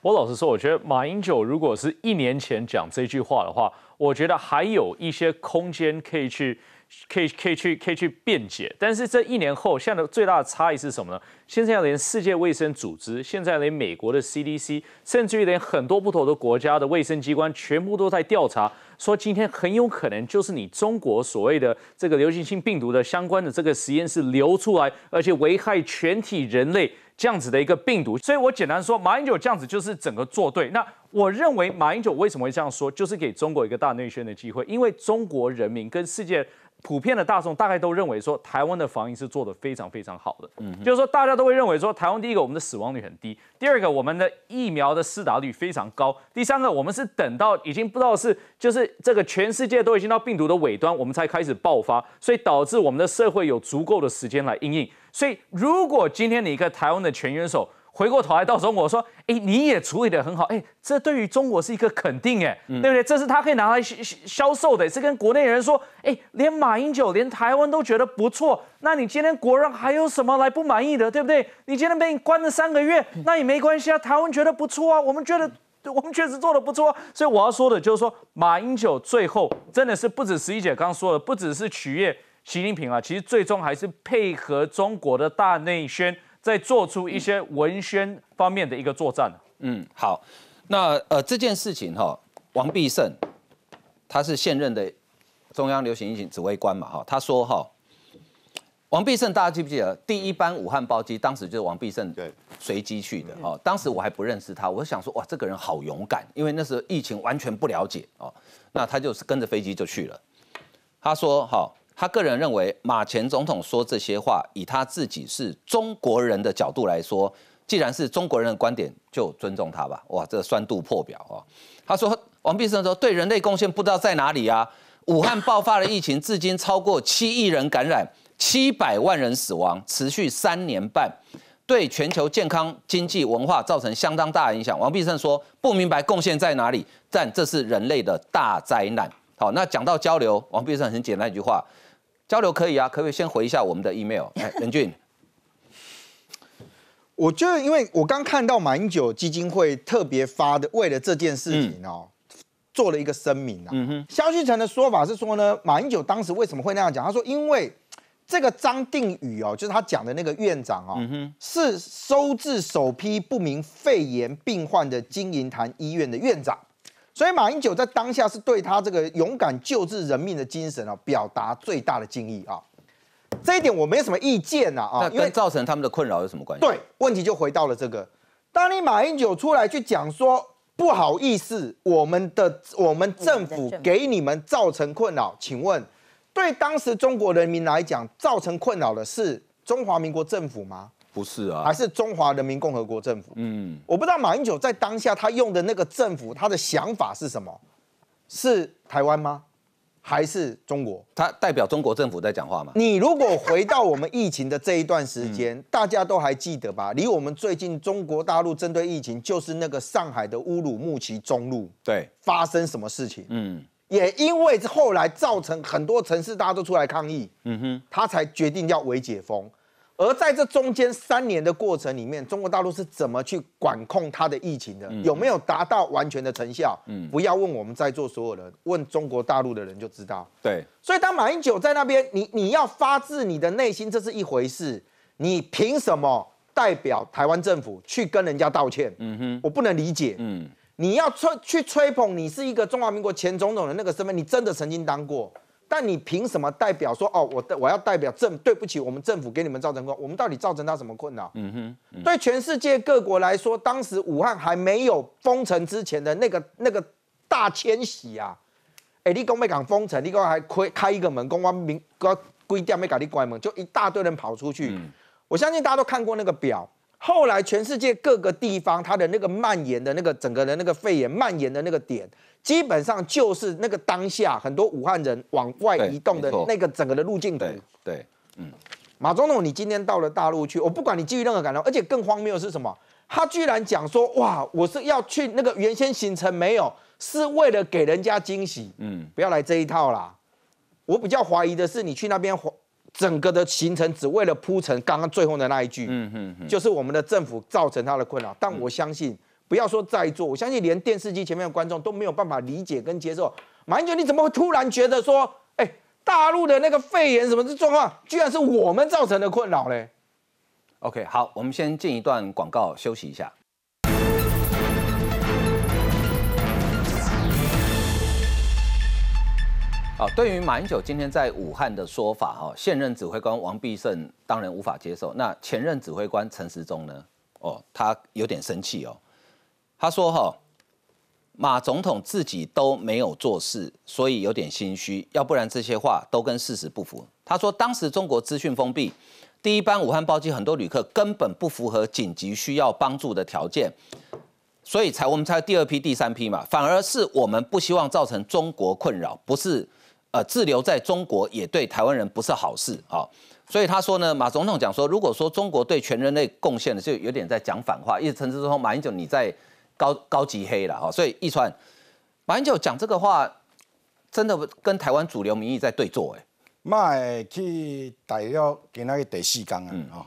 N: 我老实说，我觉得马英九如果是一年前讲这句话的话，我觉得还有一些空间可以去。可以可以去可以去辩解，但是这一年后，现在的最大的差异是什么呢？现在连世界卫生组织，现在连美国的 CDC，甚至于连很多不同的国家的卫生机关，全部都在调查，说今天很有可能就是你中国所谓的这个流行性病毒的相关的这个实验室流出来，而且危害全体人类。这样子的一个病毒，所以我简单说，马英九这样子就是整个做对。那我认为马英九为什么会这样说，就是给中国一个大内宣的机会，因为中国人民跟世界。普遍的大众大概都认为说，台湾的防疫是做得非常非常好的。嗯，就是说大家都会认为说，台湾第一个我们的死亡率很低，第二个我们的疫苗的施打率非常高，第三个我们是等到已经不知道是就是这个全世界都已经到病毒的尾端，我们才开始爆发，所以导致我们的社会有足够的时间来应应。所以如果今天你一个台湾的全元首，回过头来到中国说，哎，你也处理的很好，哎，这对于中国是一个肯定，哎，对不对？这是他可以拿来销销售的，是跟国内人说，哎，连马英九，连台湾都觉得不错，那你今天国人还有什么来不满意的，对不对？你今天被你关了三个月，那也没关系啊，台湾觉得不错啊，我们觉得 我们确实做的不错，所以我要说的就是说，马英九最后真的是不止十一姐刚刚说的，不只是取悦习近平啊，其实最终还是配合中国的大内宣。在做出一些文宣方面的一个作战。
A: 嗯，好，那呃这件事情哈，王必胜他是现任的中央流行疫情指挥官嘛哈，他说哈，王必胜大家记不记得第一班武汉包机当时就是王必胜对随机去的哦，当时我还不认识他，我想说哇这个人好勇敢，因为那时候疫情完全不了解哦，那他就是跟着飞机就去了。他说哈。他个人认为，马前总统说这些话，以他自己是中国人的角度来说，既然是中国人的观点，就尊重他吧。哇，这酸度破表啊！他说，王必胜说，对人类贡献不知道在哪里啊？武汉爆发了疫情，至今超过七亿人感染，七百万人死亡，持续三年半，对全球健康、经济、文化造成相当大的影响。王必胜说，不明白贡献在哪里，但这是人类的大灾难。好，那讲到交流，王必胜很简单一句话。交流可以啊，可不可以先回一下我们的 email？哎，任俊，
H: 我觉得，因为我刚看到马英九基金会特别发的，为了这件事情哦，做了一个声明啊。嗯哼，肖旭成的说法是说呢，马英九当时为什么会那样讲？他说，因为这个张定宇哦，就是他讲的那个院长哦，是收治首批不明肺炎病患的金银潭医院的院长。所以马英九在当下是对他这个勇敢救治人命的精神啊，表达最大的敬意啊。这一点我没什么意见呐啊，
A: 因为造成他们的困扰有什么关系？
H: 对，问题就回到了这个，当你马英九出来去讲说不好意思，我们的我们政府给你们造成困扰，请问对当时中国人民来讲，造成困扰的是中华民国政府吗？
A: 不是啊，
H: 还是中华人民共和国政府。嗯，我不知道马英九在当下他用的那个政府，他的想法是什么？是台湾吗？还是中国？
A: 他代表中国政府在讲话吗？
H: 你如果回到我们疫情的这一段时间，大家都还记得吧？离我们最近中国大陆针对疫情，就是那个上海的乌鲁木齐中路，
A: 对，
H: 发生什么事情？嗯，也因为后来造成很多城市大家都出来抗议，嗯哼，他才决定要微解封。而在这中间三年的过程里面，中国大陆是怎么去管控它的疫情的？有没有达到完全的成效？嗯，不要问我们在座所有人，问中国大陆的人就知道。
A: 对，
H: 所以当马英九在那边，你你要发自你的内心，这是一回事。你凭什么代表台湾政府去跟人家道歉？嗯哼，我不能理解。嗯，你要吹去吹捧你是一个中华民国前总统的那个身份，你真的曾经当过。但你凭什么代表说哦，我的我要代表政？对不起，我们政府给你们造成困我们到底造成他什么困扰？嗯哼，对全世界各国来说，当时武汉还没有封城之前的那个那个大迁徙啊，哎，你讲没敢封城？你讲还开开一个门，公安民个规定没搞你关门，就一大堆人跑出去。我相信大家都看过那个表。后来全世界各个地方，它的那个蔓延的那个整个的那个肺炎蔓延的那个点，基本上就是那个当下很多武汉人往外移动的那个整个的路径图。
A: 对，嗯，
H: 马总统，你今天到了大陆去，我不管你基于任何感受，而且更荒谬的是什么？他居然讲说，哇，我是要去那个原先行程没有，是为了给人家惊喜。嗯，不要来这一套啦。我比较怀疑的是，你去那边，整个的行程只为了铺成刚刚最后的那一句，嗯嗯，就是我们的政府造成他的困扰。但我相信，不要说在座，我相信连电视机前面的观众都没有办法理解跟接受。马英九，你怎么会突然觉得说，哎，大陆的那个肺炎什么的状况，居然是我们造成的困扰嘞
A: ？OK，好，我们先进一段广告休息一下。好，对于马英九今天在武汉的说法，哈，现任指挥官王必胜当然无法接受。那前任指挥官陈时中呢？哦，他有点生气哦。他说，哈，马总统自己都没有做事，所以有点心虚。要不然这些话都跟事实不符。他说，当时中国资讯封闭，第一班武汉包机很多旅客根本不符合紧急需要帮助的条件，所以才我们才第二批、第三批嘛。反而是我们不希望造成中国困扰，不是。呃，滞留在中国也对台湾人不是好事啊，所以他说呢，马总统讲说，如果说中国对全人类贡献的，就有点在讲反话，意思陈志忠、马英九你在高高级黑了哈，所以一川马英九讲这个话，真的跟台湾主流民意在对坐哎。
B: 卖去大陆今仔日第四天啊，吼，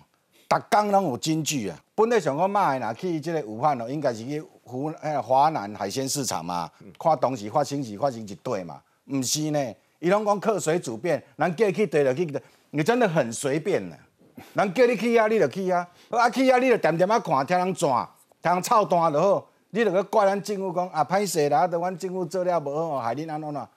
B: 逐天拢有金句啊。本来想讲卖若去即个武汉哦，应该是去湖诶华南海鲜市场嘛，看当时发生是发生一对嘛，毋是呢。伊拢讲客随主便，人叫你去对就去的，你真的很随便呢。人叫你去啊，你就去啊。啊去啊，你就点点啊看，听人转，听人操蛋就好。你著去怪咱政府讲啊，歹势啦，都阮政府做了无好，害恁安怎哪？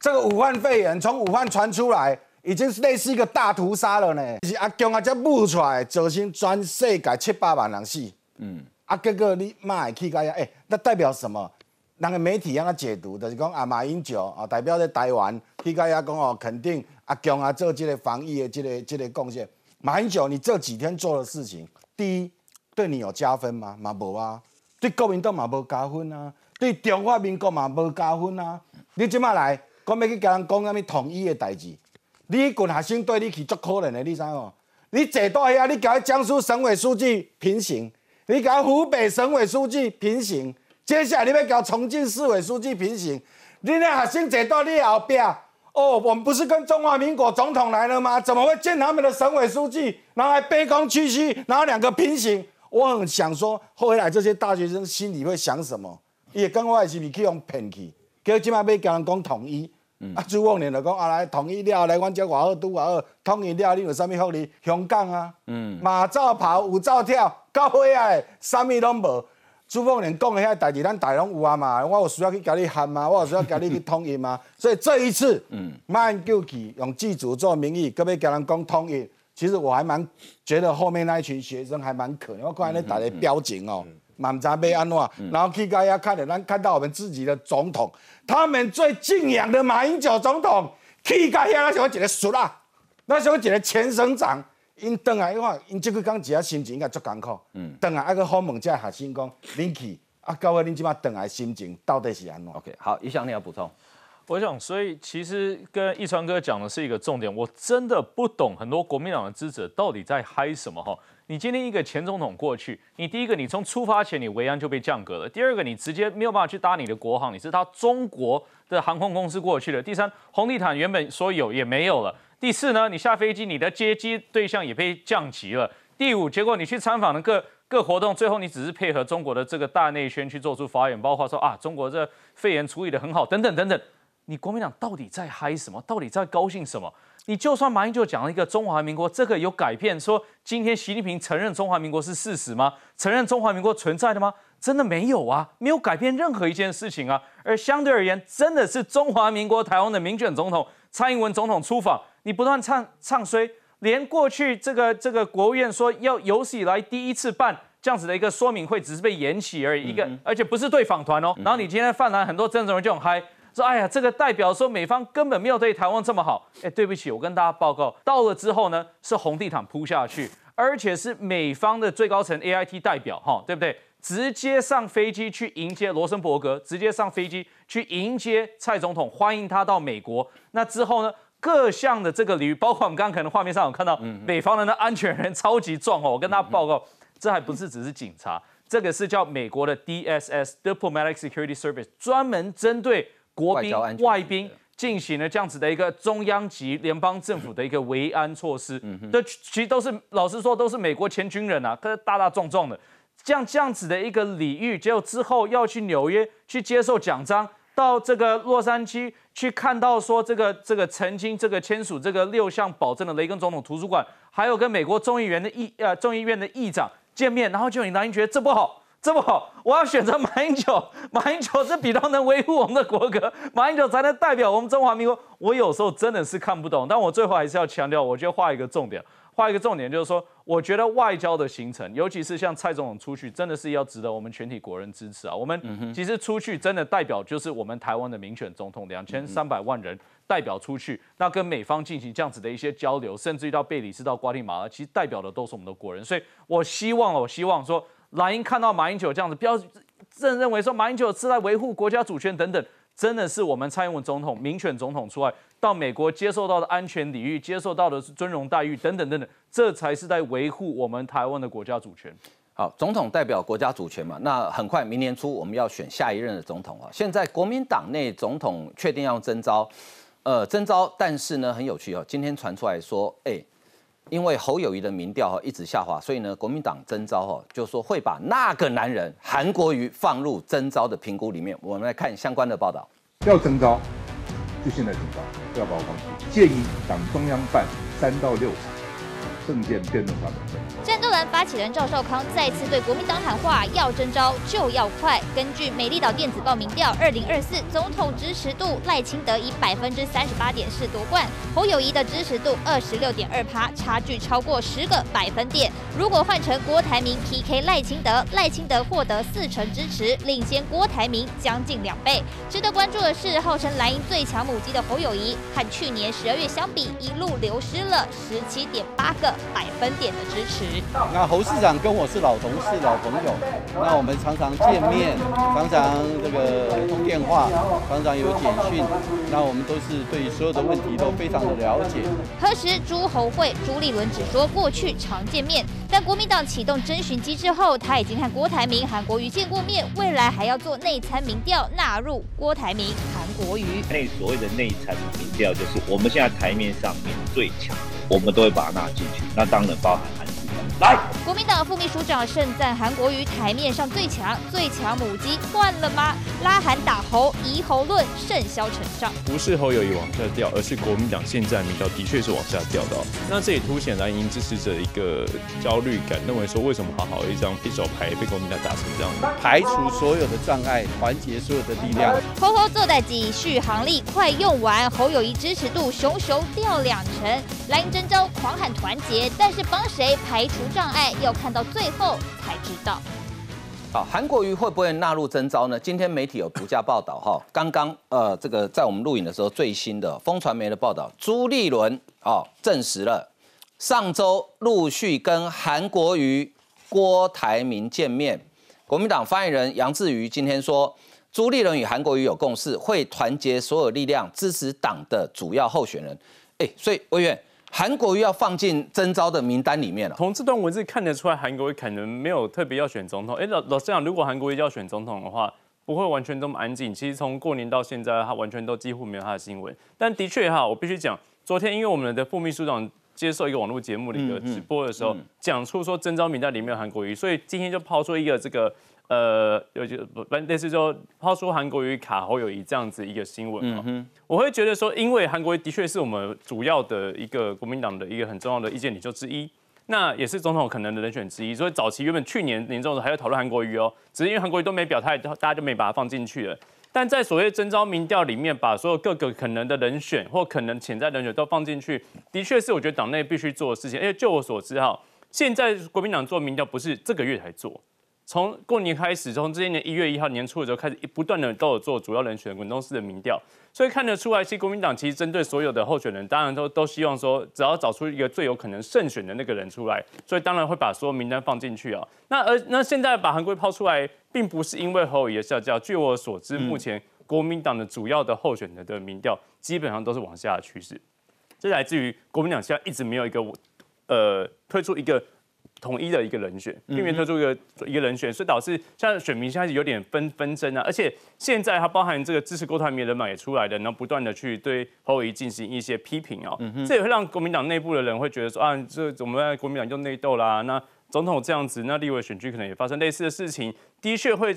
B: 这个武汉肺炎从武汉传出来，已经是类似一个大屠杀了呢。是阿强啊，才冒出来，造成全世界七八万人死。嗯。啊，结果你妈会去个呀？哎，那代表什么？人个媒体让他解读，就是讲啊，马英九啊，代表在台湾，去甲遐讲哦，肯定阿强啊做这个防疫的这个这个贡献。马英九，你这几天做的事情，第一，对你有加分吗？嘛无啊，对国民党嘛无加分啊，对中华民国嘛无加分啊。你即马来，讲要去甲人讲啥物统一的代志，你群学生对你去足可怜的，你知无？你坐到遐，你甲江苏省委书记平行，你甲湖北省委书记平行。接下来你要搞重庆市委书记平行，你那学生坐到你后壁，哦，我们不是跟中华民国总统来了吗？怎么会见他们的省委书记，然后还卑躬屈膝，然后两个平行？我很想说，后来这些大学生心里会想什么？也跟我是不是去用骗去？结果今麦要跟人讲统一，啊，朱凤莲就讲啊来统一了，来阮遮外好拄外好，统一了你有啥物福利？香港啊，嗯，马照跑，舞照跳，到尾啊，啥物拢无。朱凤莲讲的遐代志，咱大拢有啊嘛，我有需要去甲你喊嘛，我有需要甲你去统一嘛，所以这一次，嗯，慢救起用祭祖做名义，可不可以甲人讲统一？其实我还蛮觉得后面那一群学生还蛮可怜，我看那大家表情哦，满扎被安诺，然后去大家看的，咱看到我们自己的总统，他们最敬仰的马英九总统，去大家那时候一个熟啦，那时候一个前省长。因等来，因为因这个讲一下心情应该足艰苦。嗯。等来，啊个好问这学生讲，恁去啊，各位恁即马等来心情到底是安怎
A: ？OK，好，一翔你要补充。
N: 我想，所以其实跟一川哥讲的是一个重点，我真的不懂很多国民党的支持到底在嗨什么哈。你今天一个前总统过去，你第一个你从出发前你维安就被降格了，第二个你直接没有办法去搭你的国航，你是搭中国的航空公司过去的，第三红地毯原本说有也没有了。第四呢，你下飞机，你的接机对象也被降级了。第五，结果你去参访的各各活动，最后你只是配合中国的这个大内宣去做出发言，包括说啊，中国这肺炎处理的很好，等等等等。你国民党到底在嗨什么？到底在高兴什么？你就算马英九讲了一个中华民国，这个有改变，说今天习近平承认中华民国是事实吗？承认中华民国存在的吗？真的没有啊，没有改变任何一件事情啊。而相对而言，真的是中华民国台湾的民选总统蔡英文总统出访。你不断唱唱衰，连过去这个这个国务院说要有史以来第一次办这样子的一个说明会，只是被延期而已，一个而且不是对访团哦。然后你今天泛蓝很多政治人就很嗨，说哎呀，这个代表说美方根本没有对台湾这么好。哎，对不起，我跟大家报告，到了之后呢，是红地毯铺下去，而且是美方的最高层 A I T 代表哈，对不对？直接上飞机去迎接罗森伯格，直接上飞机去迎接蔡总统，欢迎他到美国。那之后呢？各项的这个礼遇，包括我们刚刚可能画面上有看到，美方人的安全人超级壮哦。我跟大家报告，这还不是只是警察，这个是叫美国的 DSS（Diplomatic Security Service），专门针对国宾、外宾进行了这样子的一个中央级联邦政府的一个维安措施，这其实都是老实说都是美国前军人啊，可是大大壮壮的，像这样子的一个礼遇，结果之后要去纽约去接受奖章，到这个洛杉矶去看到说这个这个曾经这个签署这个六项保证的雷根总统图书馆，还有跟美国众议员的议呃众议院的议长见面，然后就你当然觉得这不好。这么好，我要选择马英九。马英九是比较能维护我们的国格，马英九才能代表我们中华民国。我有时候真的是看不懂，但我最后还是要强调，我觉得画一个重点，画一个重点就是说，我觉得外交的行程，尤其是像蔡总统出去，真的是要值得我们全体国人支持啊。我们其实出去真的代表就是我们台湾的民选总统，两千三百万人代表出去，那跟美方进行这样子的一些交流，甚至于到贝里斯、到瓜地马拉，其实代表的都是我们的国人。所以我希望，我希望说。蓝英看到马英九这样子，不要认认为说马英九是在维护国家主权等等，真的是我们蔡英文总统民选总统出来到美国接受到的安全礼遇，接受到的是尊荣待遇等等等等，这才是在维护我们台湾的国家主权。
A: 好，总统代表国家主权嘛，那很快明年初我们要选下一任的总统啊。现在国民党内总统确定要征召，呃，征召，但是呢很有趣哦，今天传出来说，哎。因为侯友谊的民调哈一直下滑，所以呢，国民党征召哈就说会把那个男人韩国瑜放入征招的评估里面。我们来看相关的报道。
O: 要征招，就现在征招，不要把我放弃。建议党中央办三到六场政见辩论发表会。
J: 战斗蓝发起人赵少康再次对国民党喊话：要征召就要快。根据美丽岛电子报民调，二零二四总统支持度赖清德以百分之三十八点四夺冠，侯友谊的支持度二十六点二趴，差距超过十个百分点。如果换成郭台铭 PK 赖清德，赖清德获得四成支持，领先郭台铭将近两倍。值得关注的是，号称蓝营最强母鸡的侯友谊，和去年十二月相比，一路流失了十七点八个百分点的支持。
P: 那侯市长跟我是老同事、老朋友，那我们常常见面，常常这个通电话，常常有简讯，那我们都是对所有的问题都非常的了解。
J: 何时朱侯会？朱立伦只说过去常见面，但国民党启动征询机制后，他已经和郭台铭、韩国瑜见过面，未来还要做内参民调，纳入郭台铭、韩国瑜。
Q: 那所谓的内参民调，就是我们现在台面上面最强，我们都会把它纳进去，那当然包含韩。
J: 来，国民党副秘书长盛赞韩国瑜台面上最强，最强母鸡换了吗？拉韩打猴，移猴论甚嚣尘上。
M: 不是侯友谊往下掉，而是国民党现在民调的确是往下掉的。那这也凸显蓝营支持者一个焦虑感，认为说为什么好好一张一手牌被国民党打成这样？
P: 排除所有的障碍，团结所有的力量。
J: 侯侯坐在继续航力快用完，侯友谊支持度熊熊掉两成。蓝营征召狂喊团结，但是帮谁排除？无障碍要看到最后才知道。
A: 好，韩国瑜会不会纳入征召呢？今天媒体有独家报道哈，刚刚呃，这个在我们录影的时候最新的风传媒的报道，朱立伦哦证实了，上周陆续跟韩国瑜、郭台铭见面。国民党发言人杨志瑜今天说，朱立伦与韩国瑜有共识，会团结所有力量支持党的主要候选人。哎，所以委员。韩国瑜要放进征召的名单里面了。
M: 从这段文字看得出来，韩国瑜可能没有特别要选总统。哎，老老实讲，如果韩国瑜要选总统的话，不会完全这么安静。其实从过年到现在，他完全都几乎没有他的新闻。但的确哈，我必须讲，昨天因为我们的副秘书长接受一个网络节目的一个直播的时候，讲出说征召名单里面有韩国瑜，所以今天就抛出一个这个。呃，有就类似说抛出韩国瑜卡侯友谊这样子一个新闻啊，我会觉得说，因为韩国瑜的确是我们主要的一个国民党的一个很重要的意见领袖之一，那也是总统可能的人选之一，所以早期原本去年年中的时候还要讨论韩国瑜哦，只是因为韩国瑜都没表态，大家就没把它放进去了。但在所谓征召民调里面，把所有各个可能的人选或可能潜在人选都放进去，的确是我觉得党内必须做的事情。因为就我所知哈，现在国民党做民调不是这个月才做。从过年开始，从今年一月一号年初的时候开始，不断的都有做主要人选滚动式的民调，所以看得出来，其实国民党其实针对所有的候选人，当然都都希望说，只要找出一个最有可能胜选的那个人出来，所以当然会把所有名单放进去啊。那而那现在把韩国抛出来，并不是因为侯友宜下降，据我所知，目前国民党的主要的候选人的民调基本上都是往下的趋势，这来自于国民党现在一直没有一个呃推出一个。统一的一个人选，避免特殊一个一个人选，所以导致像选民现在有点纷纷争啊。而且现在它包含这个支持郭台铭的人马也出来的，然后不断的去对侯友谊进行一些批评哦。这也会让国民党内部的人会觉得说啊，这我们国民党就内斗啦。那总统这样子，那立委选举可能也发生类似的事情，的确会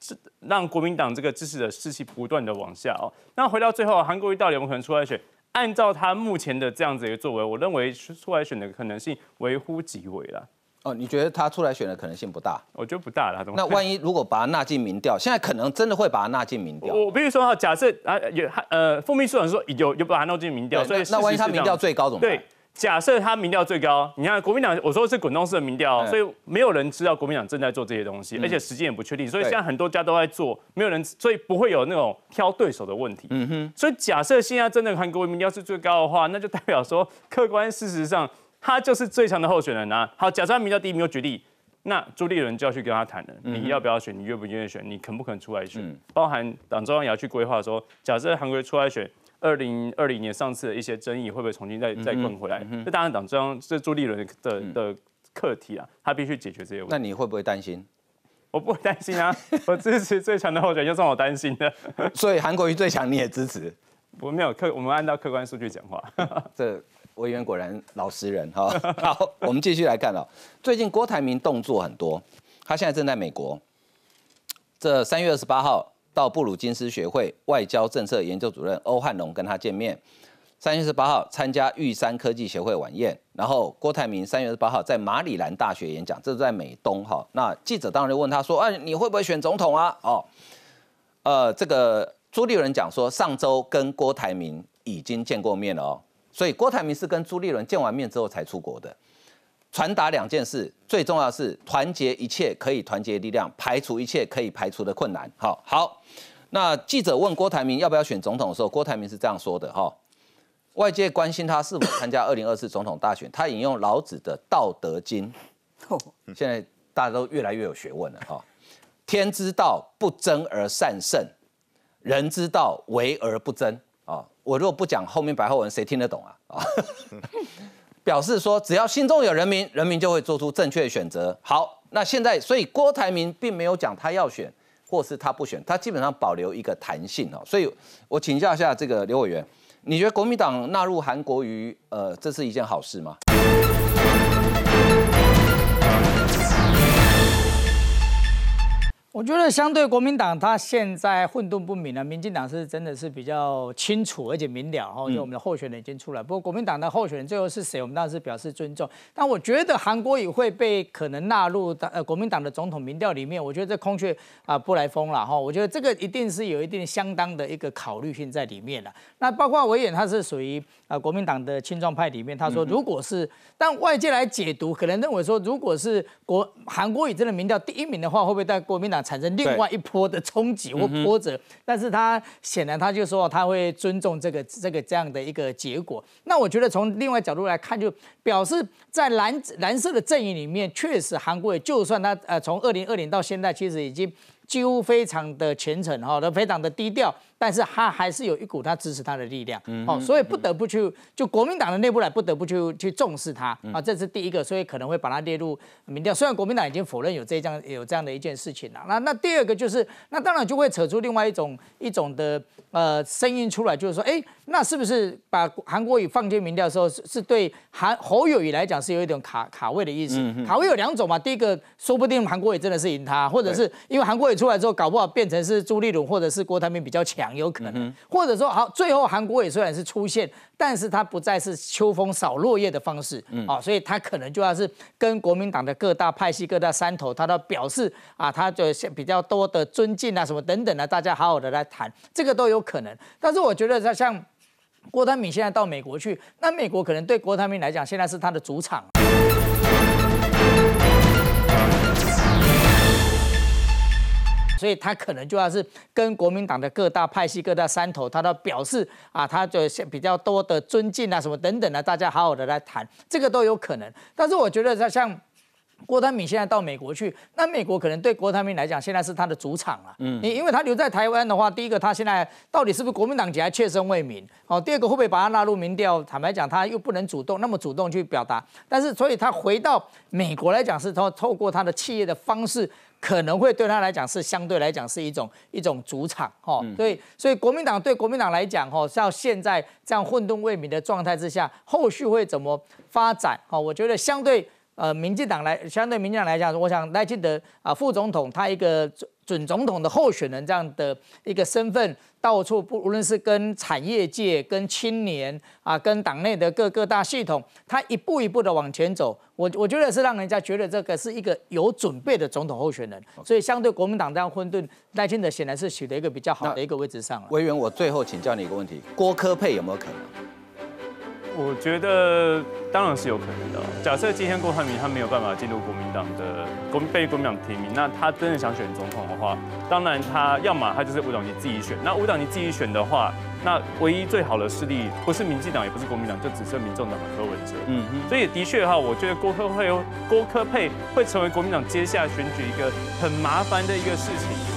M: 是让国民党这个支持的士气不断的往下哦。那回到最后，韩国瑜到底有没有可能出来选？按照他目前的这样子一个作为，我认为出来选的可能性微乎其微了。
A: 哦，你觉得他出来选的可能性不大？
M: 我觉得不大了。
A: 那万一如果把他纳进民调，现在可能真的会把他纳进民调。
M: 我比如说哈，假设啊有呃，副秘书长说有有把他纳进民调，所以
A: 那万一他民调最高怎么
M: 办？对，假设他民调最高，你看国民党，我说是滚动式的民调，所以没有人知道国民党正在做这些东西，而且时间也不确定，所以现在很多家都在做，没有人，所以不会有那种挑对手的问题。嗯哼。所以假设现在真的韩国民调是最高的话，那就代表说客观事实上他就是最强的候选人啊。好，假设他名叫第一名有举例。那朱立伦就要去跟他谈了，你要不要选？你愿不愿意选？你肯不肯出来选？包含党中央也要去规划说，假设韩国出来选，二零二零年上次的一些争议会不会重新再再滚回来？这当然党中央是朱立伦的的课题啊，他必须解决这些问题。
A: 那你会不会担心？
M: 我不会担心啊，我支持最强的候选人，就算我担心的。
A: 所以韩国瑜最强你也支持？
M: 我没有客，我们按照客观数据讲话。
A: 这。委员果然老实人哈，好，我们继续来看哦。最近郭台铭动作很多，他现在正在美国。这三月二十八号到布鲁金斯学会外交政策研究主任欧汉龙跟他见面。三月十八号参加玉山科技协会晚宴，然后郭台铭三月二十八号在马里兰大学演讲，这是在美东哈。那记者当然就问他说：“哎，你会不会选总统啊？”哦，呃，这个朱立伦讲说，上周跟郭台铭已经见过面了哦。所以郭台铭是跟朱立伦见完面之后才出国的，传达两件事，最重要是团结一切可以团结力量，排除一切可以排除的困难。好，好，那记者问郭台铭要不要选总统的时候，郭台铭是这样说的：哈，外界关心他是否参加二零二四总统大选，他引用老子的《道德经》，现在大家都越来越有学问了哈。天之道不争而善胜，人之道为而不争。哦我如果不讲后面白话文，谁听得懂啊？啊，表示说只要心中有人民，人民就会做出正确的选择。好，那现在所以郭台铭并没有讲他要选，或是他不选，他基本上保留一个弹性哦。所以我请教一下这个刘委员，你觉得国民党纳入韩国瑜，呃，这是一件好事吗？
G: 我觉得相对国民党，他现在混沌不明了。民进党是真的是比较清楚而且明了哈，因为我们的候选人已经出来。不过国民党的候选人最后是谁，我们当然是表示尊重。但我觉得韩国也会被可能纳入呃国民党的总统民调里面。我觉得这空穴啊不来风了哈。我觉得这个一定是有一定相当的一个考虑性在里面的。那包括维远他是属于啊国民党的青壮派里面，他说如果是，但外界来解读可能认为说，如果是国韩国瑜真的民调第一名的话，会不会在国民党？产生另外一波的冲击或波折，但是他显然他就说他会尊重这个这个这样的一个结果。那我觉得从另外角度来看，就表示在蓝蓝色的阵营里面，确实韩国就算他呃从二零二零到现在，其实已经。几乎非常的虔诚哈，都非常的低调，但是他还是有一股他支持他的力量，哦，所以不得不去就国民党的内部来不得不去去重视他啊，这是第一个，所以可能会把他列入民调。虽然国民党已经否认有这样有这样的一件事情了，那那第二个就是那当然就会扯出另外一种一种的呃声音出来，就是说，哎，那是不是把韩国瑜放进民调的时候，是是对韩侯友谊来讲是有一种卡卡位的意思？卡位有两种嘛，第一个说不定韩国瑜真的是赢他，或者是因为韩国瑜。出来之后，搞不好变成是朱立伦或者是郭台铭比较强，有可能，或者说好，最后韩国也虽然是出现，但是他不再是秋风扫落叶的方式，啊，所以他可能就要是跟国民党的各大派系、各大山头，他都表示啊，他就比较多的尊敬啊，什么等等的，大家好好的来谈，这个都有可能。但是我觉得，他像郭台铭现在到美国去，那美国可能对郭台铭来讲，现在是他的主场。所以他可能就要是跟国民党的各大派系、各大山头，他都表示啊，他就比较多的尊敬啊，什么等等的，大家好好的来谈，这个都有可能。但是我觉得他像郭台铭现在到美国去，那美国可能对郭台铭来讲，现在是他的主场了。嗯，因因为他留在台湾的话，第一个他现在到底是不是国民党籍还确身为民？哦，第二个会不会把他纳入民调？坦白讲，他又不能主动那么主动去表达。但是，所以他回到美国来讲，是透透过他的企业的方式，可能会对他来讲是相对来讲是一种一种主场。哈，所以所以国民党对国民党来讲，哈，像现在这样混沌未明的状态之下，后续会怎么发展？哈，我觉得相对。呃，民进党来相对民进党来讲，我想赖清德啊，副总统他一个准准总统的候选人这样的一个身份，到处不无论是跟产业界、跟青年啊、跟党内的各各大系统，他一步一步的往前走，我我觉得是让人家觉得这个是一个有准备的总统候选人。所以相对国民党这样混沌，赖清德显然是取得一个比较好的一个位置上了。
A: 委员，我最后请教你一个问题：郭科配有没有可能？
M: 我觉得当然是有可能的。假设今天郭台铭他没有办法进入国民党的国被国民党提名，那他真的想选总统的话，当然他要么他就是五党籍自己选。那五党籍自己选的话，那唯一最好的势力不是民进党，也不是国民党，就只剩民众党的柯文哲。嗯嗯。所以的确哈，我觉得郭科会郭科配会成为国民党接下来选举一个很麻烦的一个事情。